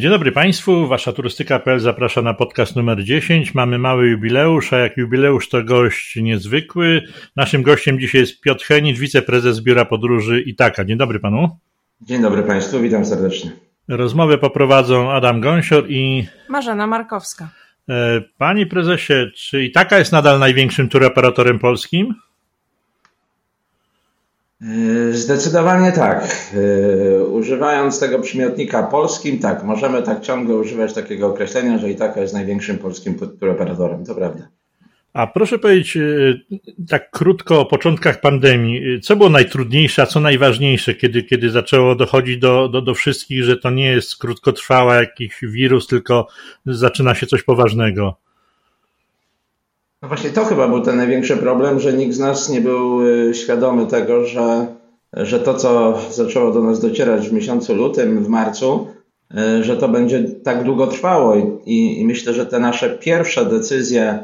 Dzień dobry Państwu, Wasza turystyka.pl zaprasza na podcast numer 10. Mamy mały jubileusz, a jak jubileusz to gość niezwykły. Naszym gościem dzisiaj jest Piotr Henicz, wiceprezes Biura Podróży Itaka. Dzień dobry Panu. Dzień dobry Państwu, witam serdecznie. Rozmowę poprowadzą Adam Gąsior i Marzena Markowska. E, Panie prezesie, czy Itaka jest nadal największym turoperatorem polskim? E, zdecydowanie tak. E, używając tego przymiotnika polskim, tak, możemy tak ciągle używać takiego określenia, że Itaka jest największym polskim turoperatorem, to prawda. A proszę powiedzieć e, tak krótko o początkach pandemii. Co było najtrudniejsze, a co najważniejsze, kiedy, kiedy zaczęło dochodzić do, do, do wszystkich, że to nie jest krótkotrwała jakiś wirus, tylko zaczyna się coś poważnego? No właśnie to chyba był ten największy problem, że nikt z nas nie był y, świadomy tego, że, że to, co zaczęło do nas docierać w miesiącu lutym, w marcu, y, że to będzie tak długo trwało. I, i myślę, że te nasze pierwsze decyzje,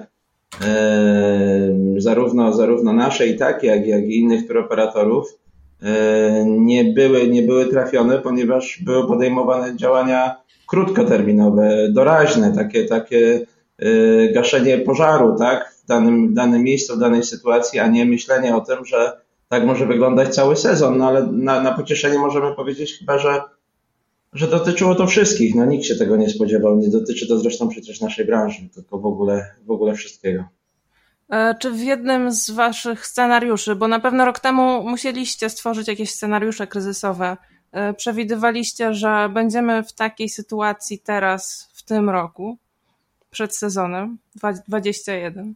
y, zarówno, zarówno nasze i takie, jak, jak i innych operatorów, nie były, nie były trafione, ponieważ były podejmowane działania krótkoterminowe, doraźne, takie, takie gaszenie pożaru, tak, w danym, w danym miejscu, w danej sytuacji, a nie myślenie o tym, że tak może wyglądać cały sezon. No ale na, na pocieszenie możemy powiedzieć chyba, że, że dotyczyło to wszystkich. No nikt się tego nie spodziewał. Nie dotyczy to zresztą przecież naszej branży, tylko w ogóle, w ogóle wszystkiego. E, czy w jednym z Waszych scenariuszy, bo na pewno rok temu musieliście stworzyć jakieś scenariusze kryzysowe, e, przewidywaliście, że będziemy w takiej sytuacji teraz, w tym roku? Przed sezonem 21?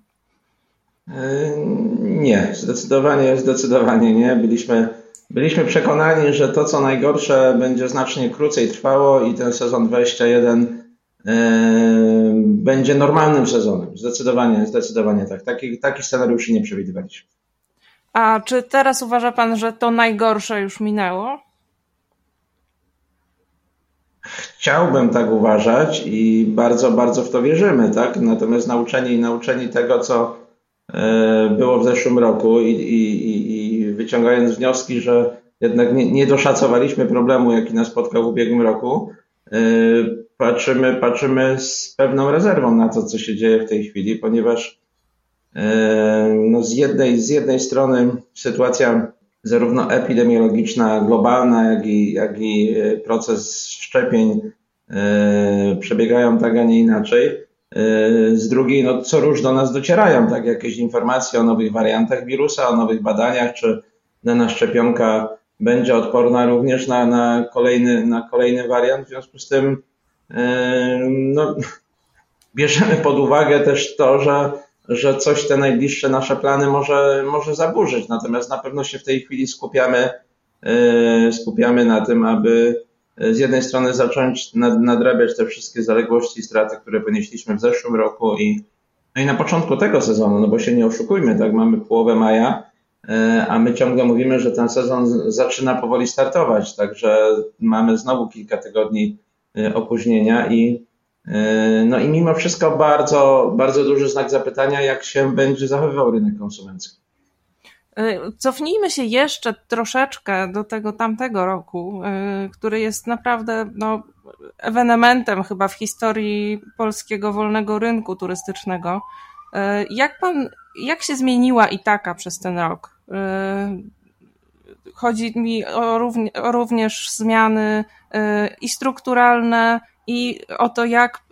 E, nie, zdecydowanie, zdecydowanie nie. Byliśmy, byliśmy przekonani, że to co najgorsze będzie znacznie krócej trwało i ten sezon 21 e, będzie normalnym sezonem. Zdecydowanie, zdecydowanie tak. Taki, taki scenariuszy nie przewidywaliśmy. A czy teraz uważa Pan, że to najgorsze już minęło? Chciałbym tak uważać i bardzo, bardzo w to wierzymy, tak? Natomiast nauczeni i nauczeni tego, co e, było w zeszłym roku i, i, i wyciągając wnioski, że jednak nie, nie doszacowaliśmy problemu, jaki nas spotkał w ubiegłym roku, e, patrzymy, patrzymy z pewną rezerwą na to, co się dzieje w tej chwili, ponieważ e, no z, jednej, z jednej strony sytuacja zarówno epidemiologiczna, globalna, jak i, jak i e, proces szczepień e, przebiegają tak, a nie inaczej. E, z drugiej, no, co róż do nas docierają, tak, jakieś informacje o nowych wariantach wirusa, o nowych badaniach, czy dana szczepionka będzie odporna również na, na, kolejny, na kolejny wariant. W związku z tym, no, bierzemy pod uwagę też to, że że coś te najbliższe nasze plany może, może zaburzyć. Natomiast na pewno się w tej chwili skupiamy, e, skupiamy na tym, aby e, z jednej strony zacząć nadrabiać te wszystkie zaległości i straty, które ponieśliśmy w zeszłym roku i, no i na początku tego sezonu, no bo się nie oszukujmy, tak, mamy połowę maja, e, a my ciągle mówimy, że ten sezon zaczyna powoli startować, także mamy znowu kilka tygodni opóźnienia i no i mimo wszystko bardzo, bardzo duży znak zapytania, jak się będzie zachowywał rynek konsumencki. E, cofnijmy się jeszcze troszeczkę do tego tamtego roku, e, który jest naprawdę no, ewenementem chyba w historii polskiego wolnego rynku turystycznego. Jak pan, jak się zmieniła Itaka przez ten rok? Chodzi mi o również zmiany i strukturalne, i o to, jak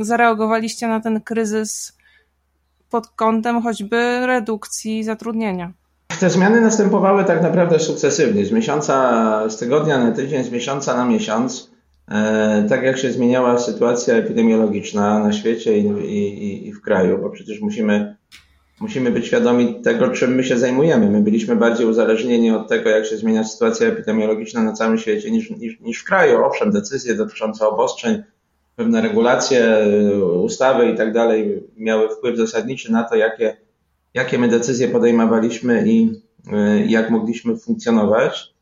zareagowaliście na ten kryzys pod kątem choćby redukcji zatrudnienia. Te zmiany następowały tak naprawdę sukcesywnie, z miesiąca, z tygodnia na tydzień, z miesiąca na miesiąc. E, tak jak się zmieniała sytuacja epidemiologiczna na świecie i, i, i w kraju, bo przecież musimy musimy być świadomi tego, czym my się zajmujemy. My byliśmy bardziej uzależnieni od tego, jak się zmienia sytuacja epidemiologiczna na całym świecie niż, niż, niż w kraju. Owszem, decyzje dotyczące obostrzeń, pewne regulacje, ustawy i tak dalej miały wpływ zasadniczy na to, jakie, jakie my decyzje podejmowaliśmy i y, jak mogliśmy funkcjonować.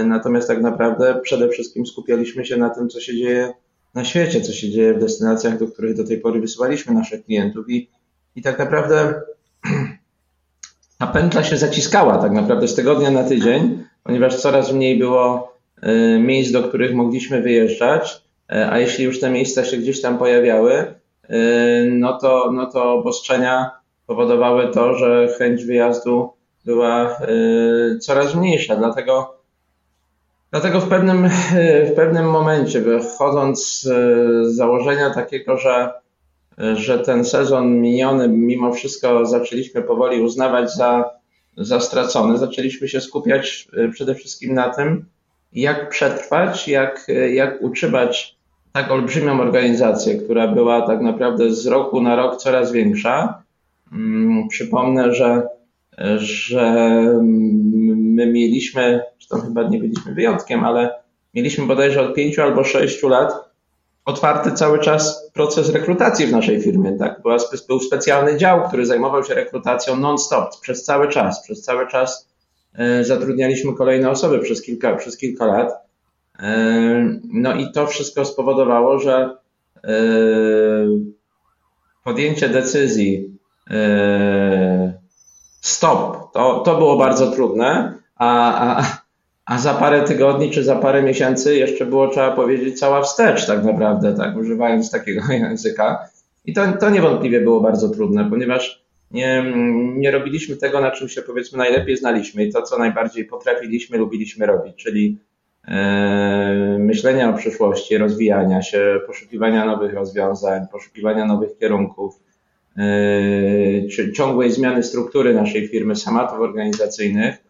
Y, natomiast tak naprawdę przede wszystkim skupialiśmy się na tym, co się dzieje na świecie, co się dzieje w destynacjach, do których do tej pory wysyłaliśmy naszych klientów i i tak naprawdę ta pętla się zaciskała tak naprawdę z tygodnia na tydzień, ponieważ coraz mniej było y, miejsc, do których mogliśmy wyjeżdżać, a jeśli już te miejsca się gdzieś tam pojawiały, no to, no to obostrzenia powodowały to, że chęć wyjazdu była coraz mniejsza. Dlatego, dlatego w, pewnym, w pewnym momencie, wychodząc z założenia takiego, że że ten sezon miniony, mimo wszystko zaczęliśmy powoli uznawać za, za stracony. Zaczęliśmy się skupiać e, przede wszystkim na tym, jak przetrwać, jak, jak utrzymać tak olbrzymią organizację, która była tak naprawdę z roku na rok coraz większa. Mm, przypomnę, że, że my mieliśmy, zresztą chyba nie byliśmy wyjątkiem, ale mieliśmy bodajże od pięciu albo sześciu lat otwarty cały czas proces rekrutacji w naszej firmie. Tak? Była, był specjalny dział, który zajmował się rekrutacją non-stop przez cały czas. Przez cały czas e, zatrudnialiśmy kolejne osoby przez kilka, przez kilka lat. E, no i to wszystko spowodowało, że e, podjęcie decyzji stop, to, to było bardzo trudne, a, a, a za parę tygodni czy za parę miesięcy jeszcze było trzeba powiedzieć cała wstecz tak naprawdę, tak, używając takiego języka. I to, to niewątpliwie było bardzo trudne, ponieważ nie, nie robiliśmy tego, na czym się powiedzmy najlepiej znaliśmy i to, co najbardziej potrafiliśmy, lubiliśmy robić, czyli e, myślenia o przyszłości, rozwijania się, poszukiwania nowych rozwiązań, poszukiwania nowych kierunków, e, czy ciągłej zmiany struktury naszej firmy, samatów organizacyjnych,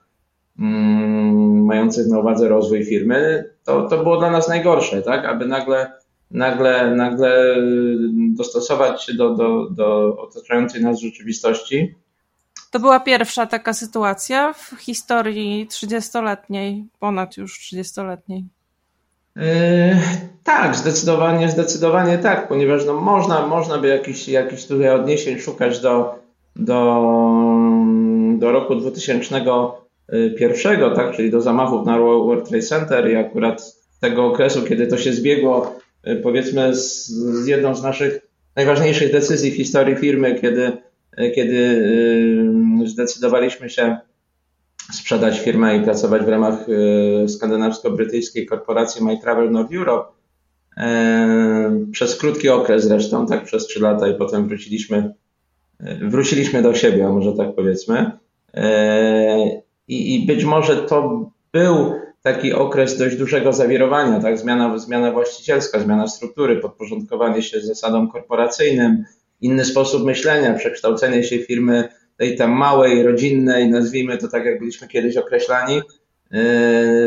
mających na uwadze rozwój firmy, to, to było dla nas najgorsze, tak? Aby nagle, nagle, nagle dostosować się do, do, do otaczającej nas rzeczywistości. To była pierwsza taka sytuacja w historii 30-letniej, ponad już 30-letniej. Yy, tak, zdecydowanie, zdecydowanie tak, ponieważ no można, można by jakichś jakich tutaj odniesień szukać do, do, do roku 2000 Y, pierwszego, tak, czyli do zamachów na World Trade Center i akurat tego okresu, kiedy to się zbiegło, y, powiedzmy, z, z jedną z naszych najważniejszych decyzji w historii firmy, kiedy, y, kiedy zdecydowaliśmy się sprzedać firmę i pracować w ramach skandynawsko-brytyjskiej korporacji My Travel North Europe. Przez krótki okres zresztą, tak, przez trzy lata i potem wróciliśmy, wróciliśmy do siebie, może tak powiedzmy i, i być może to był taki okres dość dużego zawirowania, tak? Zmiana, zmiana właścicielska, zmiana struktury, podporządkowanie się zasadom korporacyjnym, inny sposób myślenia, przekształcenie się firmy tej tam małej, rodzinnej, nazwijmy to tak, jak byliśmy kiedyś określani, yy,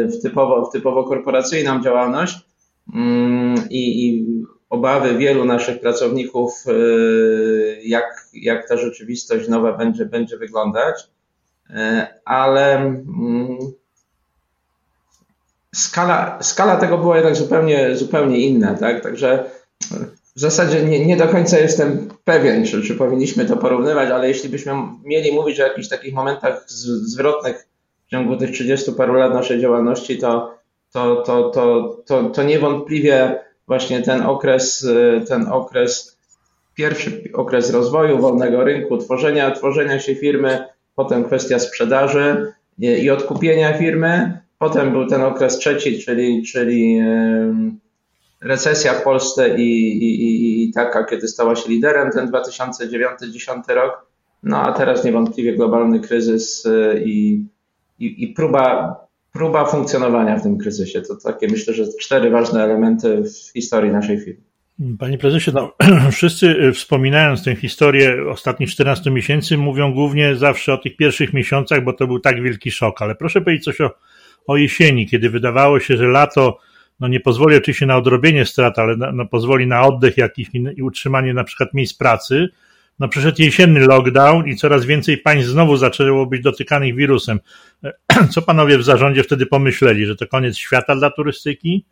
w typowo, w typowo korporacyjną działalność mm, i, i obawy wielu naszych pracowników, yy, jak, jak ta rzeczywistość nowa będzie, będzie wyglądać. E, ale mm, skala, skala tego była jednak zupełnie, zupełnie inna, tak? Także w zasadzie nie, nie do końca jestem pewien, czy, czy powinniśmy to porównywać, ale jeśli byśmy mieli mówić o jakichś takich momentach zwrotnych w ciągu tych 30 paru lat naszej działalności, to, to, to, to, to, to niewątpliwie właśnie ten okres, ten okres, pierwszy okres rozwoju wolnego rynku, tworzenia, tworzenia się firmy, potem kwestia sprzedaży i odkupienia firmy, potem był ten okres trzeci, czyli, czyli recesja w Polsce i, i, i taka, kiedy stała się liderem, ten 2009-2010 rok, no a teraz niewątpliwie globalny kryzys y, i, i, i próba, próba funkcjonowania w tym kryzysie. To takie myślę, że cztery ważne elementy w historii naszej firmy. Panie prezesie, no, wszyscy y, wspominając tę historię ostatnich 14 miesięcy mówią głównie zawsze o tych pierwszych miesiącach, bo to był tak wielki szok, ale proszę powiedzieć coś o, o jesieni, kiedy wydawało się, że lato no nie pozwoli oczywiście na odrobienie strat, ale na, no pozwoli na oddech jakiś i, utrzymanie na przykład miejsc pracy. No przyszedł jesienny lockdown i coraz więcej państw znowu zaczęło być dotykanych wirusem. Co panowie w zarządzie wtedy pomyśleli, że to koniec świata dla turystyki?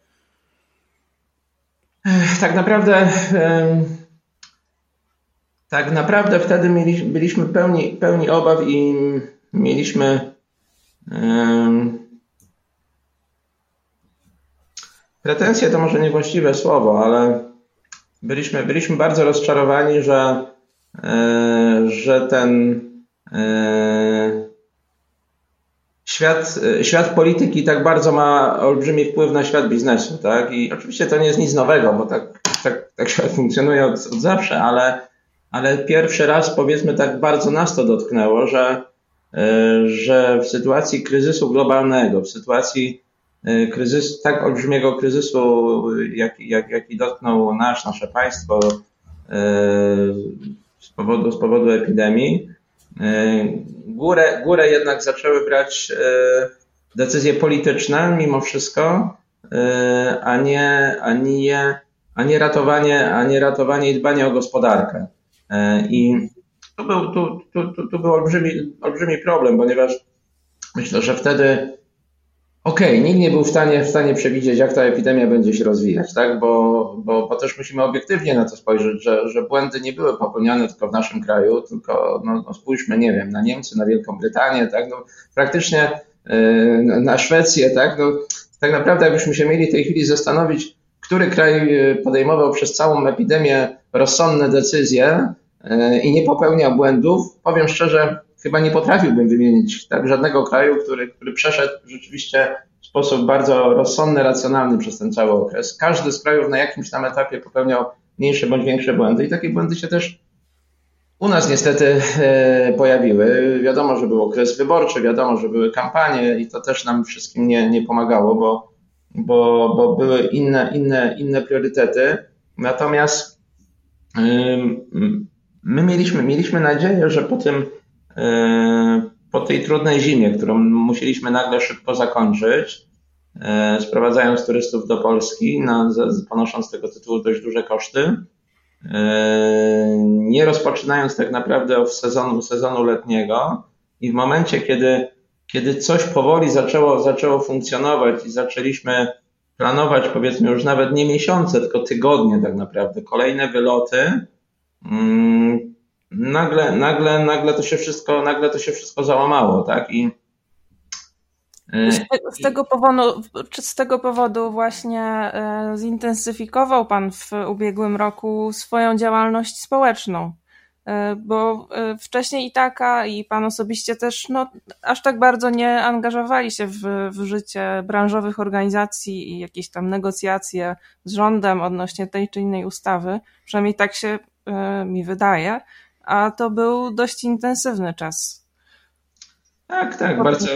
Tak naprawdę, tak naprawdę wtedy byliśmy pełni, pełni obaw i mieliśmy pretensje to może niewłaściwe słowo, ale byliśmy, byliśmy bardzo rozczarowani, że, e, że ten e, świat, świat polityki tak bardzo ma olbrzymi wpływ na świat biznesu, tak? I oczywiście to nie jest nic nowego, bo tak, tak, tak świat funkcjonuje od, od zawsze, ale, ale pierwszy raz powiedzmy tak bardzo nas to dotknęło, że, że w sytuacji kryzysu globalnego, w sytuacji kryzysu, tak olbrzymiego kryzysu, jaki jak, jaki dotknął nasz, nasze państwo z powodu, z powodu epidemii, górę, górę jednak zaczęły brać e, decyzje polityczne mimo wszystko, e, a nie, a nie, a nie ratowanie, a nie ratowanie i dbanie o gospodarkę. E, I to był, tu, tu, tu, tu był olbrzymi, olbrzymi problem, ponieważ myślę, że wtedy Okej, okay, nikt nie był w stanie, w stanie przewidzieć, jak ta epidemia będzie się rozwijać, tak? Bo, bo, bo też musimy obiektywnie na to spojrzeć, że, że błędy nie były popełniane tylko w naszym kraju, tylko no, no spójrzmy, nie wiem, na Niemcy, na Wielką Brytanię, tak? No, praktycznie yy, na Szwecję, tak? No, tak naprawdę, jakbyśmy się mieli w tej chwili zastanowić, który kraj e, podejmował przez całą epidemię rozsądne decyzje yy, i nie popełniał błędów, powiem szczerze, chyba nie potrafiłbym wymienić tak, żadnego kraju, który, który przeszedł rzeczywiście w sposób bardzo rozsądny, racjonalny przez ten cały okres. Każdy z krajów na jakimś tam etapie popełniał mniejsze bądź większe błędy i takie błędy się też u nas niestety e, pojawiły. Wiadomo, że był okres wyborczy, wiadomo, że były kampanie i to też nam wszystkim nie, nie pomagało, bo, bo, bo były inne, inne, inne priorytety. Natomiast my mieliśmy, mieliśmy nadzieję, że po tym po tej trudnej zimie, którą musieliśmy nagle szybko zakończyć, e, sprowadzając turystów do Polski, ponosząc z tego tytułu dość duże koszty, e, nie rozpoczynając tak naprawdę sezonu, sezonu letniego i w momencie, kiedy, kiedy coś powoli zaczęło, zaczęło funkcjonować i zaczęliśmy planować powiedzmy już nawet nie miesiące, tylko tygodnie tak naprawdę, kolejne wyloty, mm, nagle, nagle, nagle to się wszystko, nagle to się wszystko załamało, tak? I z, te, z, tego powodu, z tego powodu właśnie e, zintensyfikował Pan w ubiegłym roku swoją działalność społeczną? E, bo e, wcześniej i taka, i Pan osobiście też, no, aż tak bardzo nie angażowali się w, w życie branżowych organizacji i jakieś tam negocjacje z rządem odnośnie tej czy innej ustawy. Przynajmniej tak się mi wydaje a to był dość intensywny czas. Tak, tak, bardzo,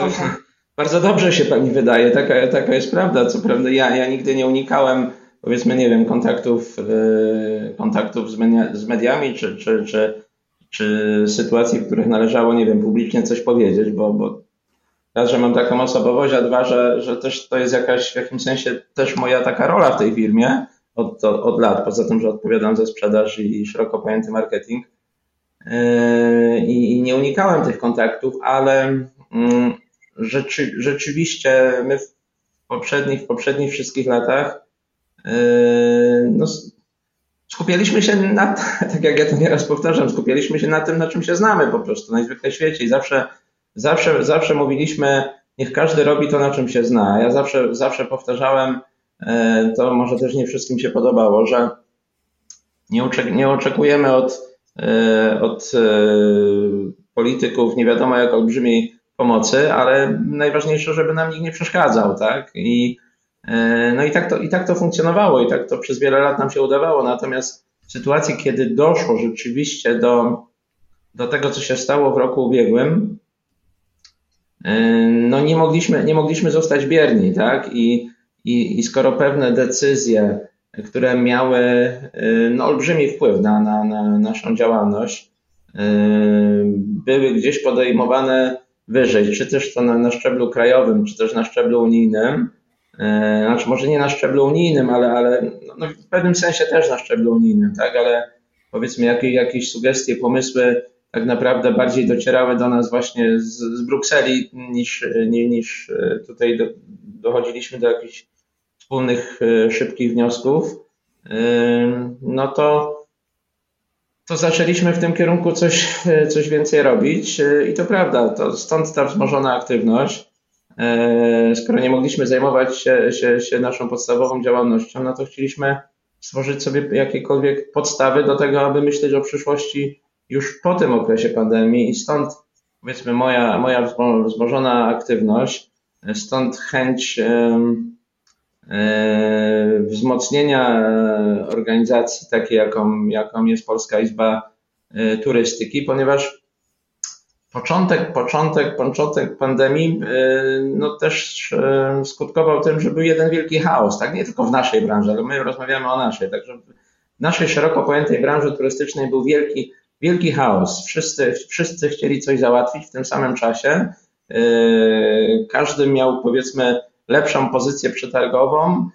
bardzo dobrze się pani wydaje, taka, taka jest prawda. Co prawda ja, ja nigdy nie unikałem powiedzmy, nie wiem, kontaktów, yy, kontaktów z, media, z mediami, czy, czy, czy, czy sytuacji, w których należało, nie wiem, publicznie coś powiedzieć, bo, bo raz, że mam taką osobowość, a dwa, że, że też to jest jakaś w jakimś sensie też moja taka rola w tej firmie od, od, od lat, poza tym, że odpowiadam za sprzedaż i szeroko pojęty marketing, i nie unikałem tych kontaktów, ale mm, rzeczy, rzeczywiście my w poprzednich, w poprzednich wszystkich latach yy, no, skupialiśmy się na, tak jak ja to nieraz powtarzam, skupialiśmy się na tym, na czym się znamy po prostu, najzwykle w świecie i zawsze, zawsze, zawsze mówiliśmy, niech każdy robi to, na czym się zna. Ja zawsze, zawsze powtarzałem, yy, to może też nie wszystkim się podobało, że nie, oczekujemy od od e, polityków nie wiadomo jak olbrzymiej pomocy, ale najważniejsze, żeby nam nikt nie przeszkadzał, tak? I, e, no i tak, to, i tak to funkcjonowało i tak to przez wiele lat nam się udawało. Natomiast w sytuacji, kiedy doszło rzeczywiście do, do tego, co się stało w roku ubiegłym, no nie mogliśmy, nie mogliśmy zostać bierni, tak? I, i, i skoro pewne decyzje które miały y, no, olbrzymi wpływ na, na, na naszą działalność, y, były gdzieś podejmowane wyżej, czy też to na, na szczeblu krajowym, czy też na szczeblu unijnym. Y, znaczy, może nie na szczeblu unijnym, ale, ale no, no, w pewnym sensie też na szczeblu unijnym, tak? Ale powiedzmy, jakieś, jakieś sugestie, pomysły tak naprawdę bardziej docierały do nas właśnie z, z Brukseli niż, niż tutaj do, dochodziliśmy do jakichś wspólnych, e, szybkich wniosków, e, no to, to zaczęliśmy w tym kierunku coś, e, coś więcej robić i to prawda, to stąd ta wzmożona aktywność. Skoro nie mogliśmy zajmować się, się, się naszą podstawową działalnością, no to chcieliśmy stworzyć sobie jakiekolwiek podstawy do tego, aby myśleć o przyszłości już po tym okresie pandemii i stąd powiedzmy moja, moja wzmożona aktywność, stąd chęć wzmocnienia organizacji takiej, jaką, jaką jest Polska Izba Turystyki, ponieważ Początek, początek, początek pandemii no też skutkował tym, że był jeden wielki chaos, tak? Nie tylko w naszej branży, ale my rozmawiamy o naszej. Także w naszej szeroko pojętej branży turystycznej był wielki, wielki chaos. Wszyscy, wszyscy chcieli coś załatwić w tym samym czasie. Każdy miał powiedzmy lepszą pozycję przetargową.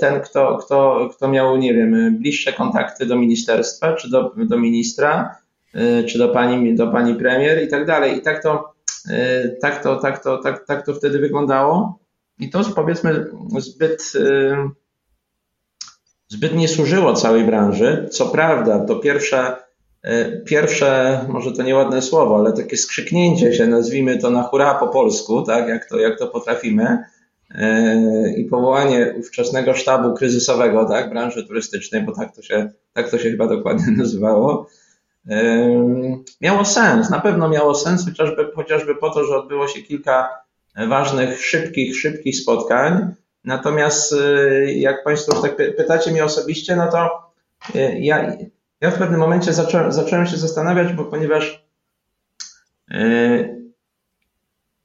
Ten, kto, kto, kto miał, nie wiem, bliższe kontakty do ministerstwa czy do, do ministra, Y, czy do pani, do pani premier i tak dalej. I tak to, y, tak to, tak to, tak, tak to wtedy wyglądało. I to powiedzmy zbyt, y, zbyt nie służyło całej branży. Co prawda, to pierwsze, pierwsze, może to nieładne słowo, ale takie skrzyknięcie się, nazwijmy to na hura po polsku, tak, jak to, jak to potrafimy, i powołanie ówczesnego sztabu kryzysowego, tak, branży turystycznej, bo tak to się, tak to się chyba dokładnie nazywało, miało sens. Na pewno miało sens, chociażby, chociażby po to, że odbyło się kilka ważnych, szybkich, szybkich spotkań. Natomiast y, jak Państwo tak pytacie mnie osobiście, no to ja, ja w pewnym momencie zacząłem, zacząłem się zastanawiać, bo ponieważ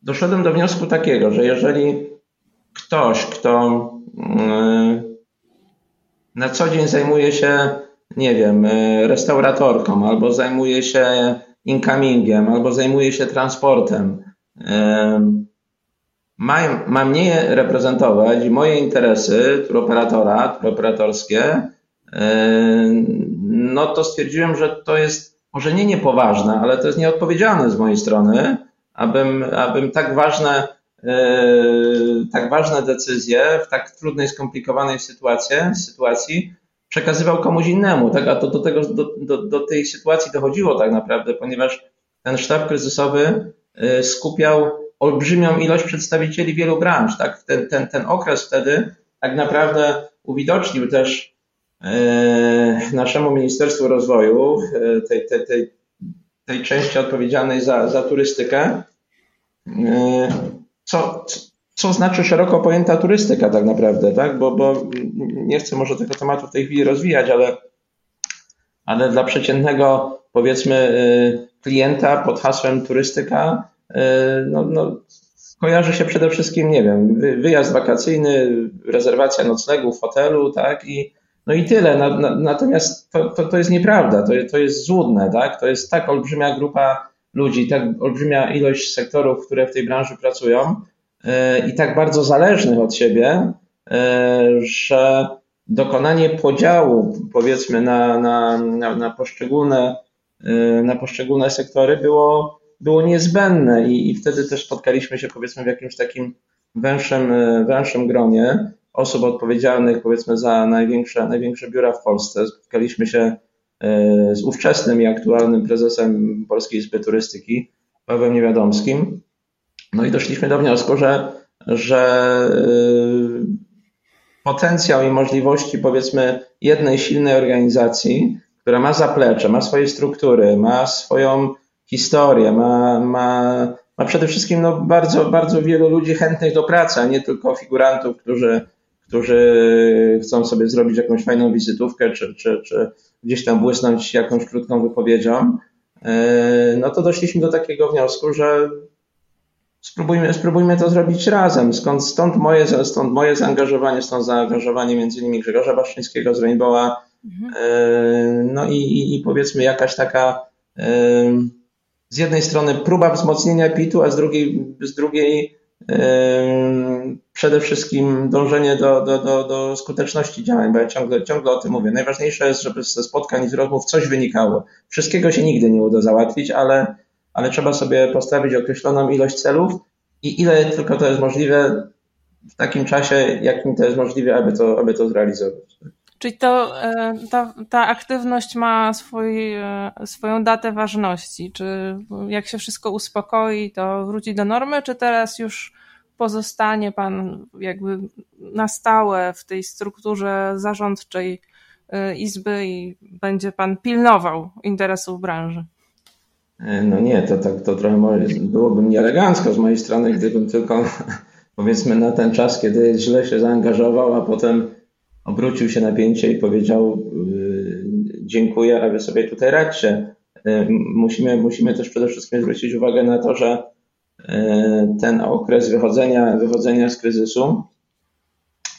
doszedłem do wniosku takiego, że jeżeli ktoś, kto na co dzień zajmuje się nie wiem, e, restauratorką, albo zajmuje się incomingiem, albo zajmuje się transportem. Ma, ma mnie reprezentować i moje interesy turoperatora, turoperatorskie, no to stwierdziłem, że to jest może nie niepoważne, ale to jest nieodpowiedzialne z mojej strony, abym, abym tak ważne e, tak ważne decyzje w tak trudnej, skomplikowanej sytuacji, sytuacji przekazywał komuś innemu, tak? A to do, tego, do, do, do tej sytuacji dochodziło tak naprawdę, ponieważ ten sztab kryzysowy y, skupiał olbrzymią ilość przedstawicieli wielu branż, tak? Ten, ten, ten okres wtedy tak naprawdę uwidocznił też y, naszemu Ministerstwu Rozwoju, tej, tej, tej, tej części odpowiedzialnej za, za turystykę, co, co znaczy szeroko pojęta turystyka tak naprawdę, tak? Bo, bo nie chcę może tego tematu w tej chwili rozwijać, ale, ale dla przeciętnego powiedzmy y, klienta pod hasłem turystyka y, no, no, kojarzy się przede wszystkim, nie wiem, wyjazd wakacyjny, rezerwacja noclegu w hotelu, tak? I, no i tyle. Na, na, natomiast to, to, to jest nieprawda, to, to jest złudne, tak? To jest tak olbrzymia grupa ludzi, tak olbrzymia ilość sektorów, które w tej branży pracują, E, i tak bardzo zależnych od siebie, e, że dokonanie podziału, powiedzmy, na, na, na, na, poszczególne, e, na poszczególne sektory było, było niezbędne i, i wtedy też spotkaliśmy się, powiedzmy, w jakimś takim węższym, węższym gronie osób odpowiedzialnych, powiedzmy, za największe, największe biura w Polsce. Spotkaliśmy się z ówczesnym i aktualnym prezesem Polskiej Izby Turystyki, Pawłem Niewiadomskim, no i doszliśmy do wniosku, że, że y, potencjał i możliwości, powiedzmy, jednej silnej organizacji, która ma zaplecze, ma swoje struktury, ma swoją historię, ma, ma, ma przede wszystkim no, bardzo, bardzo wielu ludzi chętnych do pracy, a nie tylko figurantów, którzy, którzy chcą sobie zrobić jakąś fajną wizytówkę, czy, czy, czy gdzieś tam błysnąć jakąś krótką wypowiedzią, y, no to doszliśmy do takiego wniosku, że spróbujmy, spróbujmy to zrobić razem. Skąd, stąd, moje, stąd moje zaangażowanie, stąd zaangażowanie między innymi Grzegorza Baszczyńskiego z Rainbowa. Mhm. E, no i, i, i, powiedzmy jakaś taka e, z jednej strony próba wzmocnienia PIT-u, a z drugiej, z drugiej e, przede wszystkim dążenie do, do, do, do skuteczności działań, bo ja ciągle, ciągle o tym mówię. Najważniejsze jest, żeby ze spotkań i z rozmów coś wynikało. Wszystkiego się nigdy nie uda załatwić, ale ale trzeba sobie postawić określoną ilość celów i ile tylko to jest możliwe w takim czasie, jakim to jest możliwe, aby to, aby to zrealizować. Czyli to, e, ta, ta aktywność ma swój, e, swoją datę ważności. Czy jak się wszystko uspokoi, to wróci do normy, czy teraz już pozostanie Pan jakby na stałe w tej strukturze zarządczej e, Izby i będzie Pan pilnował interesów branży? No nie, to, tak, to trochę byłoby nieelegancko z mojej strony, gdybym tylko powiedzmy na ten czas, kiedy źle się zaangażował, a potem obrócił się na pięcie i powiedział yy, dziękuję, a wy sobie tutaj radźcie. Yy, musimy, musimy też przede wszystkim zwrócić uwagę na to, że yy, ten okres wychodzenia, wychodzenia z kryzysu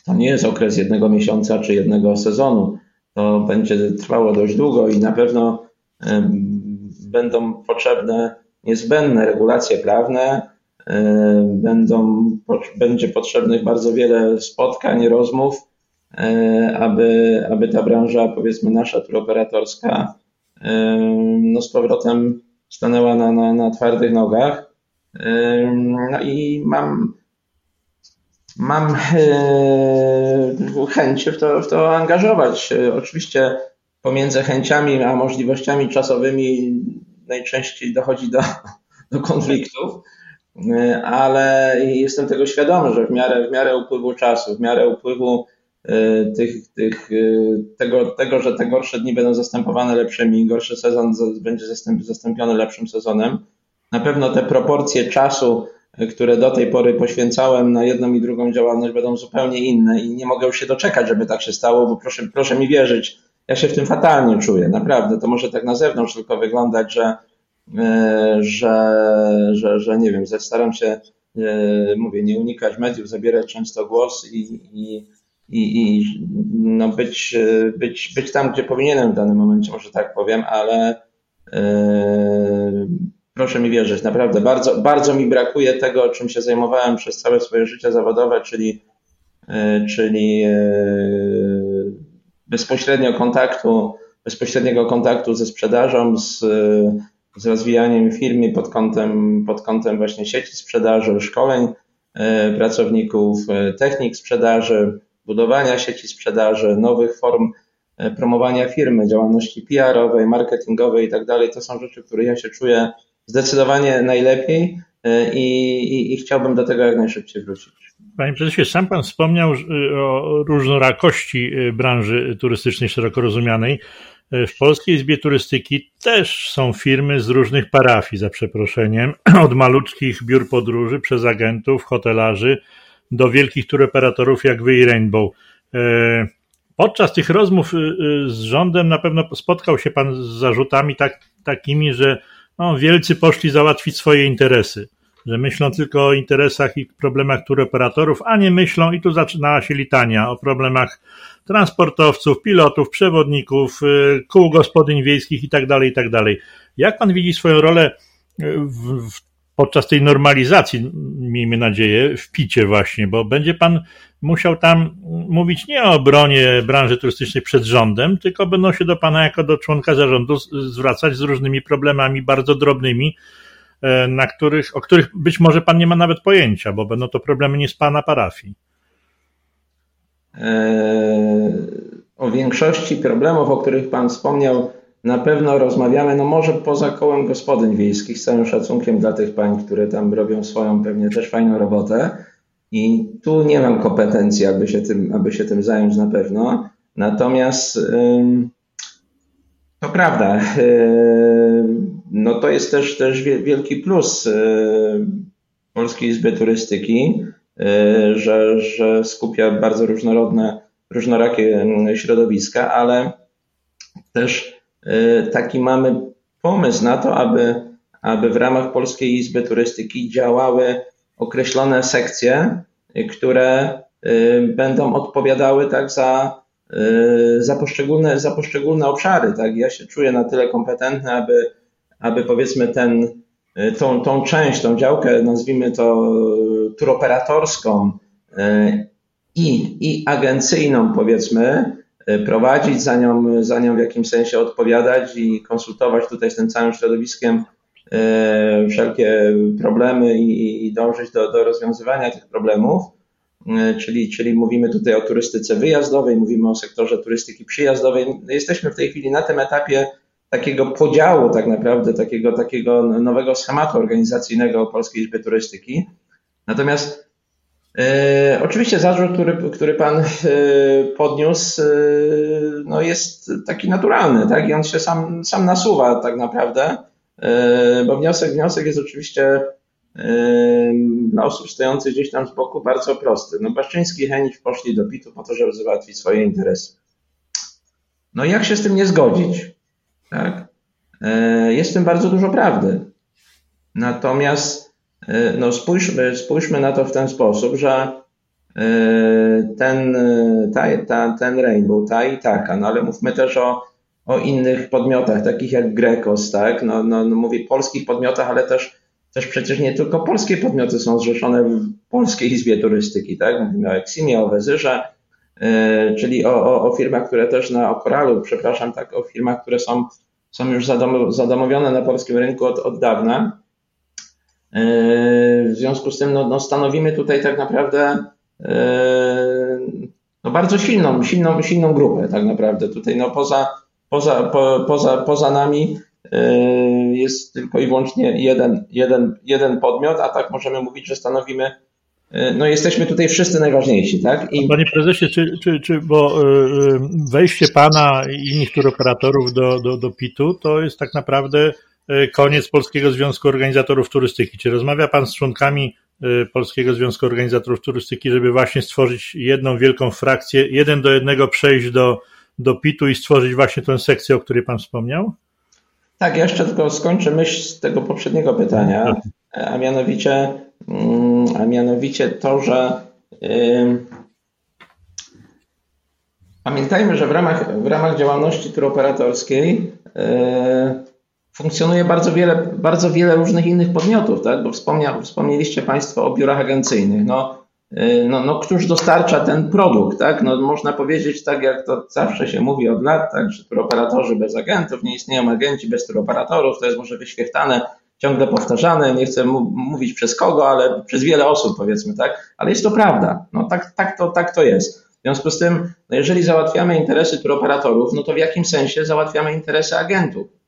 to nie jest okres jednego miesiąca czy jednego sezonu. To będzie trwało dość długo i na pewno będą potrzebne niezbędne regulacje prawne, będą, będzie potrzebnych bardzo wiele spotkań, rozmów, aby, aby ta branża, powiedzmy nasza turoperatorska, no z powrotem stanęła na, na, na twardych nogach. No i mam, mam chęć w to, w to angażować. Oczywiście pomiędzy chęciami a możliwościami czasowymi najczęściej dochodzi do, do konfliktów, ale jestem tego świadomy, że w miarę, w miarę upływu czasu, w miarę upływu e, tych, tych, e, tego, tego, że te gorsze dni będą zastępowane lepszymi, gorszy sezon będzie zastąpiony lepszym sezonem, na pewno te proporcje czasu, e, które do tej pory poświęcałem na jedną i drugą działalność, będą zupełnie inne i nie mogę już się doczekać, żeby tak się stało, bo proszę, proszę mi wierzyć, ja się w tym fatalnie czuję, naprawdę. To może tak na zewnątrz tylko wyglądać, że, że, że, że nie wiem, staram się, mówię, nie unikać mediów, zabierać często głos i, i, i, i no być, być, być tam, gdzie powinienem w danym momencie, może tak powiem, ale e, proszę mi wierzyć, naprawdę bardzo, bardzo mi brakuje tego, czym się zajmowałem przez całe swoje życie zawodowe, czyli, czyli bezpośrednio kontaktu, bezpośredniego kontaktu ze sprzedażą, z, z rozwijaniem firmy pod kątem, pod kątem właśnie sieci sprzedaży, szkoleń pracowników, technik sprzedaży, budowania sieci sprzedaży, nowych form e, promowania firmy, działalności PR-owej, marketingowej i tak dalej. To są rzeczy, które ja się czuję zdecydowanie najlepiej i, i, i chciałbym do tego jak najszybciej wrócić. Panie prezesie, sam pan wspomniał y, o różnorakości branży turystycznej szeroko rozumianej. W Polskiej Izbie Turystyki też są firmy z różnych parafii, za przeproszeniem, od maluczkich biur podróży przez agentów, hotelarzy do wielkich turoperatorów jak wy i Rainbow. Podczas tych rozmów z rządem na pewno spotkał się pan z zarzutami tak, takimi, że no, wielcy poszli załatwić swoje interesy że myślą tylko o interesach i problemach turoperatorów, a nie myślą, i tu zaczynała się litania, o problemach transportowców, pilotów, przewodników, y, kół gospodyń wiejskich tak. Tak Jak pan widzi swoją rolę y, w, w, podczas tej normalizacji, miejmy nadzieję, w picie właśnie, bo będzie pan musiał tam mówić nie o obronie branży turystycznej przed rządem, tylko będą się do pana jako do członka zarządu zwracać z różnymi problemami bardzo drobnymi, E, na których, o których być może pan nie ma nawet pojęcia, bo będą to problemy nie z pana parafii. E, o większości problemów, o których pan wspomniał, na pewno rozmawiamy, no może poza kołem gospodyń wiejskich, z całym szacunkiem dla tych pań, które tam robią swoją pewnie też fajną robotę. I tu nie mam kompetencji, aby się tym, aby się tym zająć na pewno. Natomiast to prawda. No to jest też, też wielki plus e, Polskiej Izby Turystyki, e, że, że skupia bardzo różnorodne, różnorakie środowiska, ale też taki mamy pomysł na to, aby, aby w ramach Polskiej Izby Turystyki działały określone sekcje, które będą odpowiadały tak za, za, poszczególne, za poszczególne obszary. Tak? Ja się czuję na tyle kompetentny, aby aby powiedzmy ten, tą, tą część, tą działkę, nazwijmy to turoperatorską i, i agencyjną powiedzmy, prowadzić, za nią, za nią w jakimś sensie odpowiadać i konsultować tutaj z tym całym środowiskiem wszelkie problemy i, i dążyć do, do rozwiązywania tych problemów. Czyli, czyli mówimy tutaj o turystyce wyjazdowej, mówimy o sektorze turystyki przyjazdowej. Jesteśmy w tej chwili na tym etapie, takiego podziału tak naprawdę, takiego, takiego nowego schematu organizacyjnego Polskiej Izby Turystyki. Natomiast e, oczywiście zarzut, który, który Pan e, podniósł, e, no jest taki naturalny, tak? I on się sam, sam nasuwa tak naprawdę. bo wniosek, wniosek jest oczywiście dla osób stojących gdzieś tam z boku bardzo prosty. No Baszczyński i Henich poszli do PIT-u po to, żeby załatwić swoje interesy. No jak się z tym nie zgodzić? Tak? Jest w tym bardzo dużo prawdy. Natomiast no spójrzmy, spójrzmy na to w ten sposób, że ten, ta, ta, ten Rainbow, ta i taka, no ale mówmy też o, o innych podmiotach, takich jak Grekos, tak? No, no, no mówię polskich podmiotach, ale też, też przecież nie tylko polskie podmioty są zrzeszone w Polskiej Izbie Turystyki, tak? Mówimy o Eximie, o Wezyrze, czyli o, o, o firmach, które też na o przepraszam, tak, o firmach, które są, są już zadom, zadomowione na polskim rynku od, od dawna. Yy, w związku z tym no, no stanowimy tutaj tak naprawdę Yy, no bardzo silną, silną, silną grupę tak naprawdę. Tutaj no poza, poza, po, poza, poza nami yy, jest tylko i wyłącznie jeden, jeden, jeden podmiot, a tak możemy mówić, że stanowimy no jesteśmy tutaj wszyscy najważniejsi, tak? I... Panie prezesie, czy, czy, czy bo wejście pana i innych turoperatorów do, do, do PIT-u to jest tak naprawdę koniec Polskiego Związku Organizatorów Turystyki. Czy rozmawia pan z członkami Y, Polskiego Związku Organizatorów Turystyki, żeby właśnie stworzyć jedną wielką frakcję, jeden do jednego przejść do, do PIT-u i stworzyć właśnie tę sekcję, o której Pan wspomniał? Tak, ja jeszcze tylko skończę myśl z tego poprzedniego pytania, a mianowicie, mm, a mianowicie to, że yy, pamiętajmy, że w ramach, w ramach działalności turoperatorskiej yy, funkcjonuje bardzo wiele, bardzo wiele różnych innych podmiotów, tak? bo wspomnia, wspomnieliście Państwo o biurach agencyjnych. No, y, no, no, któż dostarcza ten produkt, tak? No, można powiedzieć, tak jak to zawsze się mówi od lat, tak, że turoperatorzy bez agentów, nie istnieją agenci bez turoperatorów, to jest może wyświechtane, ciągle powtarzane, nie chcę mówić przez kogo, ale przez wiele osób powiedzmy, tak? Ale jest to prawda, no tak, tak, to, tak to jest. W związku z tym, no jeżeli załatwiamy interesy turoperatorów, no to w jakim sensie załatwiamy interesy agentów?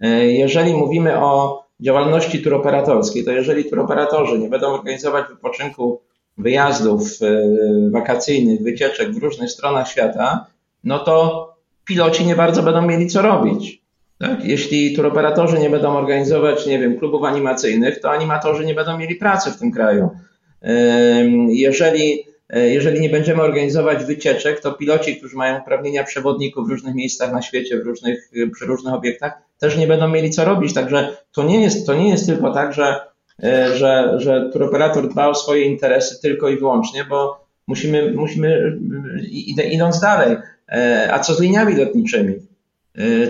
E, jeżeli mówimy o działalności turoperatorskiej, to jeżeli turoperatorzy nie będą organizować wypoczynku, wyjazdów e, wakacyjnych, wycieczek w różnych stronach świata, no to piloci nie bardzo będą mieli co robić. Tak? Jeśli turoperatorzy nie będą organizować, nie wiem, klubów animacyjnych, to animatorzy nie będą mieli pracy w tym kraju. E, jeżeli jeżeli nie będziemy organizować wycieczek, to piloci, którzy mają uprawnienia przewodników w różnych miejscach na świecie, w różnych, przy różnych obiektach, też nie będą mieli co robić. Także to nie jest, to nie jest tylko tak, że, e, że, że turoperator dba o swoje interesy tylko i wyłącznie, bo musimy, musimy idąc dalej, e, a co z liniami lotniczymi?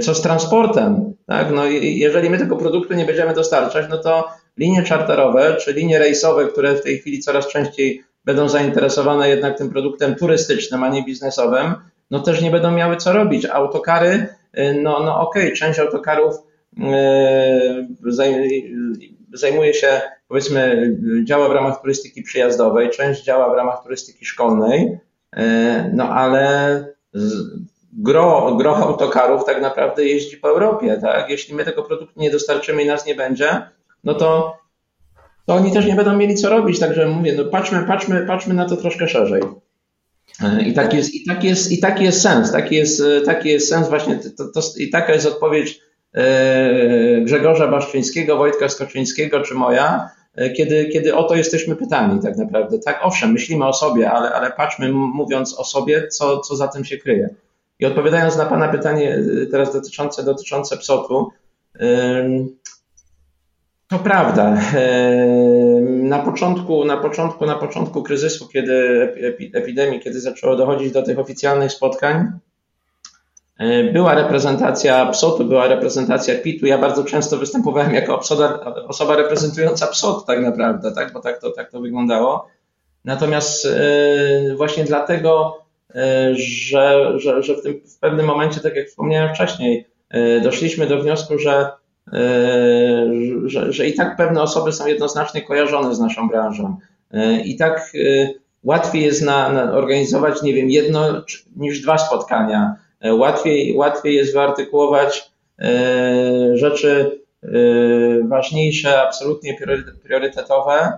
Co z transportem? Tak? No, jeżeli my tego produktu nie będziemy dostarczać, no to linie czarterowe czy linie rejsowe, które w tej chwili coraz częściej będą zainteresowane jednak tym produktem turystycznym, a nie biznesowym, no też nie będą miały co robić. Autokary, no, no okej, okay, część autokarów y, zajmuje się, powiedzmy, działa w ramach turystyki przyjazdowej, część działa w ramach turystyki szkolnej, y, no ale gro, gro autokarów tak naprawdę jeździ po Europie, tak? Jeśli my tego produktu nie dostarczymy i nas nie będzie, no to to oni też nie będą mieli co robić. Także mówię, no patrzmy, patrzmy, patrzmy na to troszkę szerzej. E, I taki jest, i taki jest, i taki jest sens, taki jest, e, taki jest sens właśnie, to, to, i taka jest odpowiedź e, Grzegorza Baszczyńskiego, Wojtka Skoczyńskiego czy moja, kiedy, kiedy o to jesteśmy pytani tak naprawdę. Tak, owszem, myślimy o sobie, ale, ale patrzmy mówiąc o sobie, co, co za tym się kryje. I odpowiadając na Pana pytanie teraz dotyczące, dotyczące psotu, to prawda. Na początku, na początku, na początku kryzysu, kiedy epidemii, kiedy zaczęło dochodzić do tych oficjalnych spotkań, była reprezentacja PSOT-u, była reprezentacja PIT-u. Ja bardzo często występowałem jako osoba, osoba reprezentująca PSOT tak naprawdę, tak? bo tak to, tak to wyglądało. Natomiast e, właśnie dlatego, e, że, że, że w, tym, w pewnym momencie, tak jak wspomniałem wcześniej, e, doszliśmy do wniosku, że E, że, że i tak pewne osoby są jednoznacznie kojarzone z naszą branżą. E, I tak e, łatwiej jest na, na organizować, nie wiem, jedno niż dwa spotkania. Łatwiej, łatwiej jest wyartykułować rzeczy ważniejsze, absolutnie priorytetowe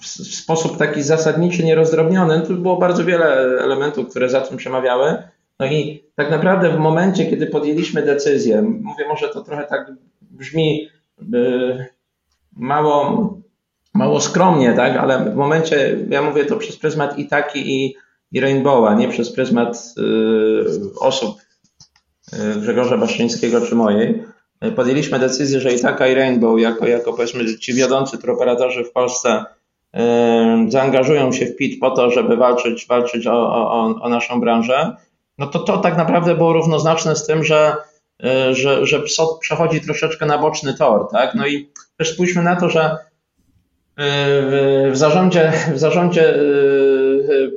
w sposób taki zasadniczy, nierozdrobniony. Tu było bardzo wiele elementów, które za tym przemawiały. No i tak naprawdę w momencie, kiedy podjęliśmy decyzję, mówię, może to trochę tak brzmi y, mało, mało skromnie, tak, ale w momencie, ja mówię to przez pryzmat i taki i, i Rainbowa, nie przez pryzmat y, osób y, Grzegorza Baszczyńskiego czy mojej, podjęliśmy decyzję, że i taka i Rainbow, jako, jako powiedzmy ci wiodący operatorzy w Polsce, zaangażują się w PIT po to, żeby walczyć, walczyć o, o, o naszą branżę, no to to tak naprawdę było równoznaczne z tym, że, e, że, że PSOT przechodzi troszeczkę na boczny tor. Tak? No i też spójrzmy na to, że e, w zarządzie, w zarządzie e,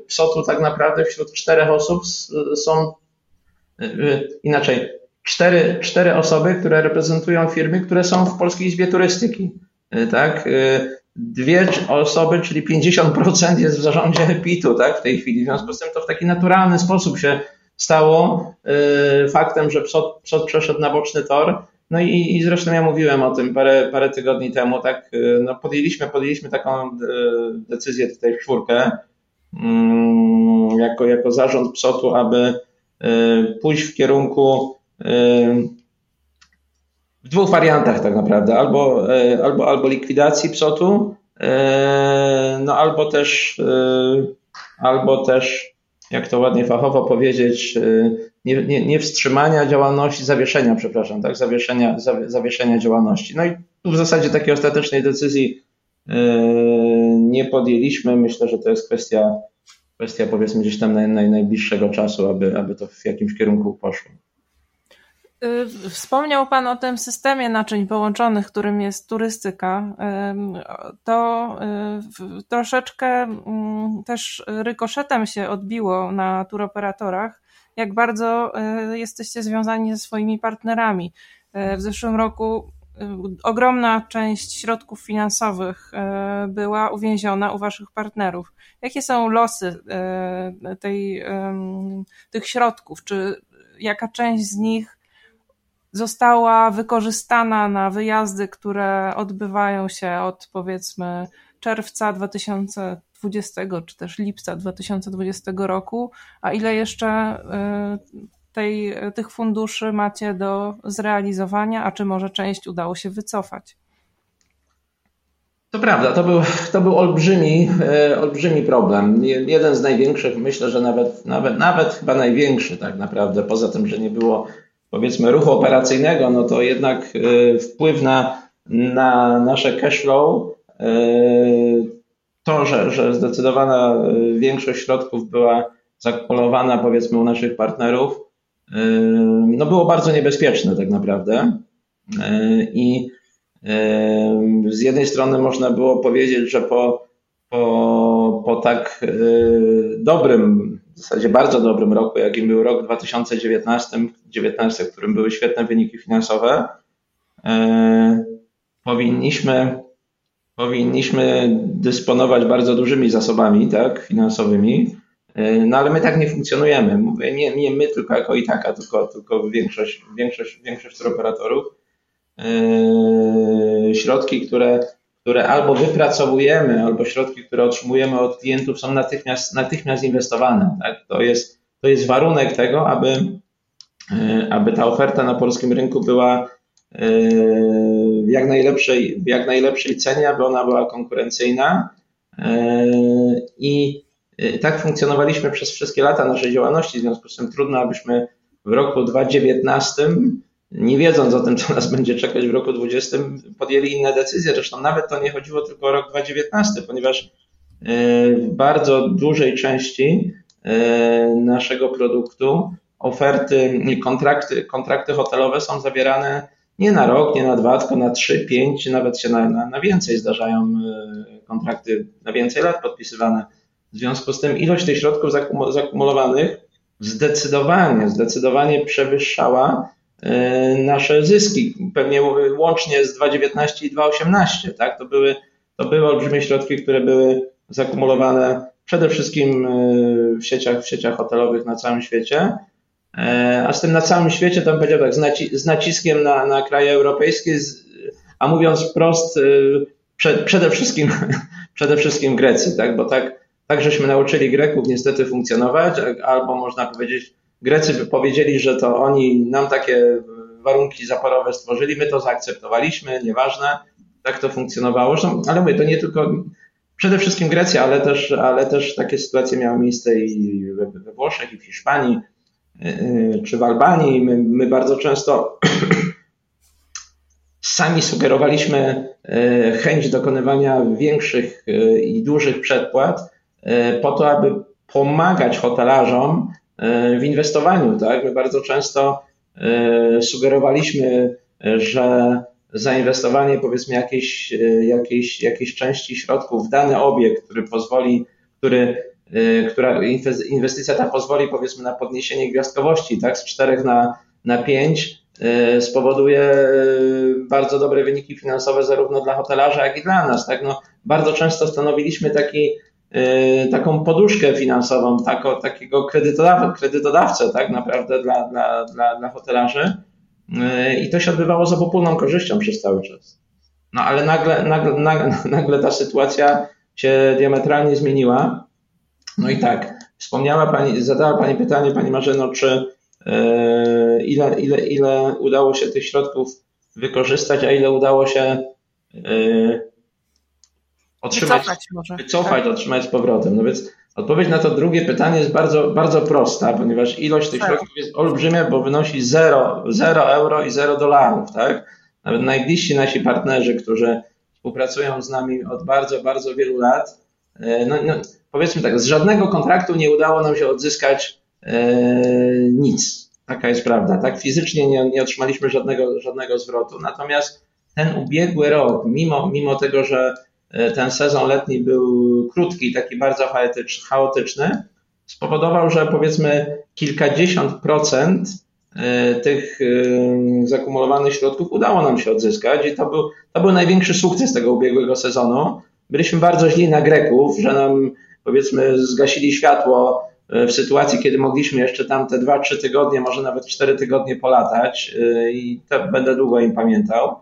PSOT-u tak naprawdę wśród czterech osób są inaczej, cztery, cztery osoby, które reprezentują firmy, które są w Polskiej Izbie Turystyki. Tak? dwie osoby, czyli 50% jest w zarządzie PIT-u tak, w tej chwili. W związku z tym to w taki naturalny sposób się stało y, faktem, że PSOT, PSOT przeszedł na boczny tor. No i, i zresztą ja mówiłem o tym parę, parę tygodni temu, tak, y, no podjęliśmy, podjęliśmy taką y, decyzję tutaj w czwórkę, mm, jako, jako zarząd PSOT-u, aby pójść w kierunku w dwóch wariantach tak naprawdę, albo, albo, albo likwidacji PSOT-u, no albo też, albo też jak to ładnie fachowo powiedzieć, y, nie, nie, nie wstrzymania działalności, zawieszenia, przepraszam, tak, zawieszenia, zawieszenia działalności. No i tu w zasadzie takiej ostatecznej decyzji y, nie podjęliśmy. Myślę, że to jest kwestia, kwestia powiedzmy gdzieś tam naj, naj, najbliższego czasu, aby, aby to w jakimś kierunku poszło. Y, wspomniał Pan o tym systemie naczyń połączonych, którym jest turystyka. To y, troszeczkę mm, też rykoszetem się odbiło na turoperatorach, jak bardzo y, jesteście związani ze swoimi partnerami. W zeszłym roku ogromna część środków finansowych była uwięziona u Waszych partnerów. Jakie są losy tej, tych środków? Czy jaka część z nich została wykorzystana na wyjazdy, które odbywają się od powiedzmy czerwca 2020 czy też lipca 2020 roku, a ile jeszcze y, tej, tych funduszy macie do zrealizowania, a czy może część udało się wycofać? To prawda, to był, to był olbrzymi, e, olbrzymi problem. Jeden z największych, myślę, że nawet, nawet, nawet chyba największy tak naprawdę, poza tym, że nie było powiedzmy ruchu operacyjnego, no to jednak e, wpływ na, na nasze cash flow, e, to, że, że zdecydowana e, większość środków była zakumulowana powiedzmy u naszych partnerów, no było bardzo niebezpieczne tak naprawdę. I z jednej strony można było powiedzieć, że po, po, po tak dobrym w zasadzie bardzo dobrym roku, jakim był rok 2019, 19, w którym były świetne wyniki finansowe, e, powinniśmy, powinniśmy dysponować bardzo dużymi zasobami tak, finansowymi, e, no ale my tak nie funkcjonujemy. Mówię, nie, nie my tylko jako i taka, tylko, tylko większość, większość, większość operatorów. E, środki, które które albo wypracowujemy, albo środki, które otrzymujemy od klientów są natychmiast, natychmiast inwestowane. Tak? To, jest, to jest warunek tego, aby, e, aby ta oferta na polskim rynku była e, w jak najlepszej, w jak najlepszej cenie, aby ona była konkurencyjna. E, I tak funkcjonowaliśmy przez wszystkie lata naszej działalności, w związku z tym trudno, abyśmy w roku 2019 nie wiedząc o tym, co nas będzie czekać w roku 2020, podjęli inne decyzje. Zresztą nawet to nie chodziło tylko o rok 2019, ponieważ e, w bardzo dużej części e, naszego produktu oferty, kontrakty, kontrakty hotelowe są zawierane nie na rok, nie na dwa, tylko na trzy, pięć, nawet się na, na, na więcej zdarzają e, kontrakty, na więcej lat podpisywane. W związku z tym ilość tych środków zakumulowanych zdecydowanie, zdecydowanie przewyższała nasze zyski, pewnie łącznie z 2,19 i 2,18, tak? To były, to były olbrzymie środki, które były zakumulowane przede wszystkim e, w sieciach, w sieciach hotelowych na całym świecie. E, a z tym na całym świecie, bym powiedział tak, z, naci z naciskiem na, na kraje europejskie, a mówiąc wprost, prze, przede wszystkim, przede wszystkim Grecji, tak? Bo tak, tak żeśmy nauczyli Greków niestety funkcjonować, albo można powiedzieć, Grecy by powiedzieli, że to oni nam takie warunki zaporowe stworzyli, my to zaakceptowaliśmy, nieważne, tak to funkcjonowało. Zresztą, ale mówię, to nie tylko, przede wszystkim Grecja, ale też, ale też takie sytuacje miały miejsce i we, we Włoszech, i w Hiszpanii, yy, czy w Albanii. My, my bardzo często sami sugerowaliśmy yy, chęć dokonywania większych i dużych przedpłat po to, aby pomagać hotelarzom w inwestowaniu. Tak? My bardzo często sugerowaliśmy, że zainwestowanie powiedzmy jakiejś, e, jakiejś, jakiejś części środków w dany obiekt, który pozwoli, który, e, która inwestycja ta pozwoli powiedzmy na podniesienie gwiazdkowości tak, z 4 na, na 5 e, spowoduje bardzo dobre wyniki finansowe zarówno dla hotelarza, jak i dla nas. Tak? No, bardzo często stanowiliśmy taki, taką poduszkę finansową, tako, takiego kredytodawcę tak naprawdę dla, dla, dla, dla hotelarzy. I to się odbywało z obopólną korzyścią przez cały czas. No ale nagle, nagle, nagle, nagle ta sytuacja się diametralnie zmieniła. No i tak, wspomniała Pani, zadała Pani pytanie, Pani Marzeno, czy e, ile, ile, ile udało się tych środków wykorzystać, a ile udało się otrzymać, wycofać, może. wycofać tak? otrzymać z powrotem. No więc Odpowiedź na to drugie pytanie jest bardzo, bardzo prosta, ponieważ ilość tych tak. środków jest olbrzymia, bo wynosi 0, 0 euro i 0 dolarów, tak? Nawet najbliżsi nasi partnerzy, którzy współpracują z nami od bardzo, bardzo wielu lat, e, no, no, powiedzmy tak, z żadnego kontraktu nie udało nam się odzyskać e, nic. Taka jest prawda, tak? Fizycznie nie, nie otrzymaliśmy żadnego, żadnego zwrotu. Natomiast ten ubiegły rok, mimo, mimo tego, że ten sezon letni był krótki, taki bardzo chaotyczny, spowodował, że powiedzmy kilkadziesiąt procent e, tych e, zakumulowanych środków udało nam się odzyskać i to był, to był największy sukces tego ubiegłego sezonu. Byliśmy bardzo źli na Greków, że nam powiedzmy zgasili światło w sytuacji, kiedy mogliśmy jeszcze tam te dwa, trzy tygodnie, może nawet cztery tygodnie polatać i to będę długo im pamiętał.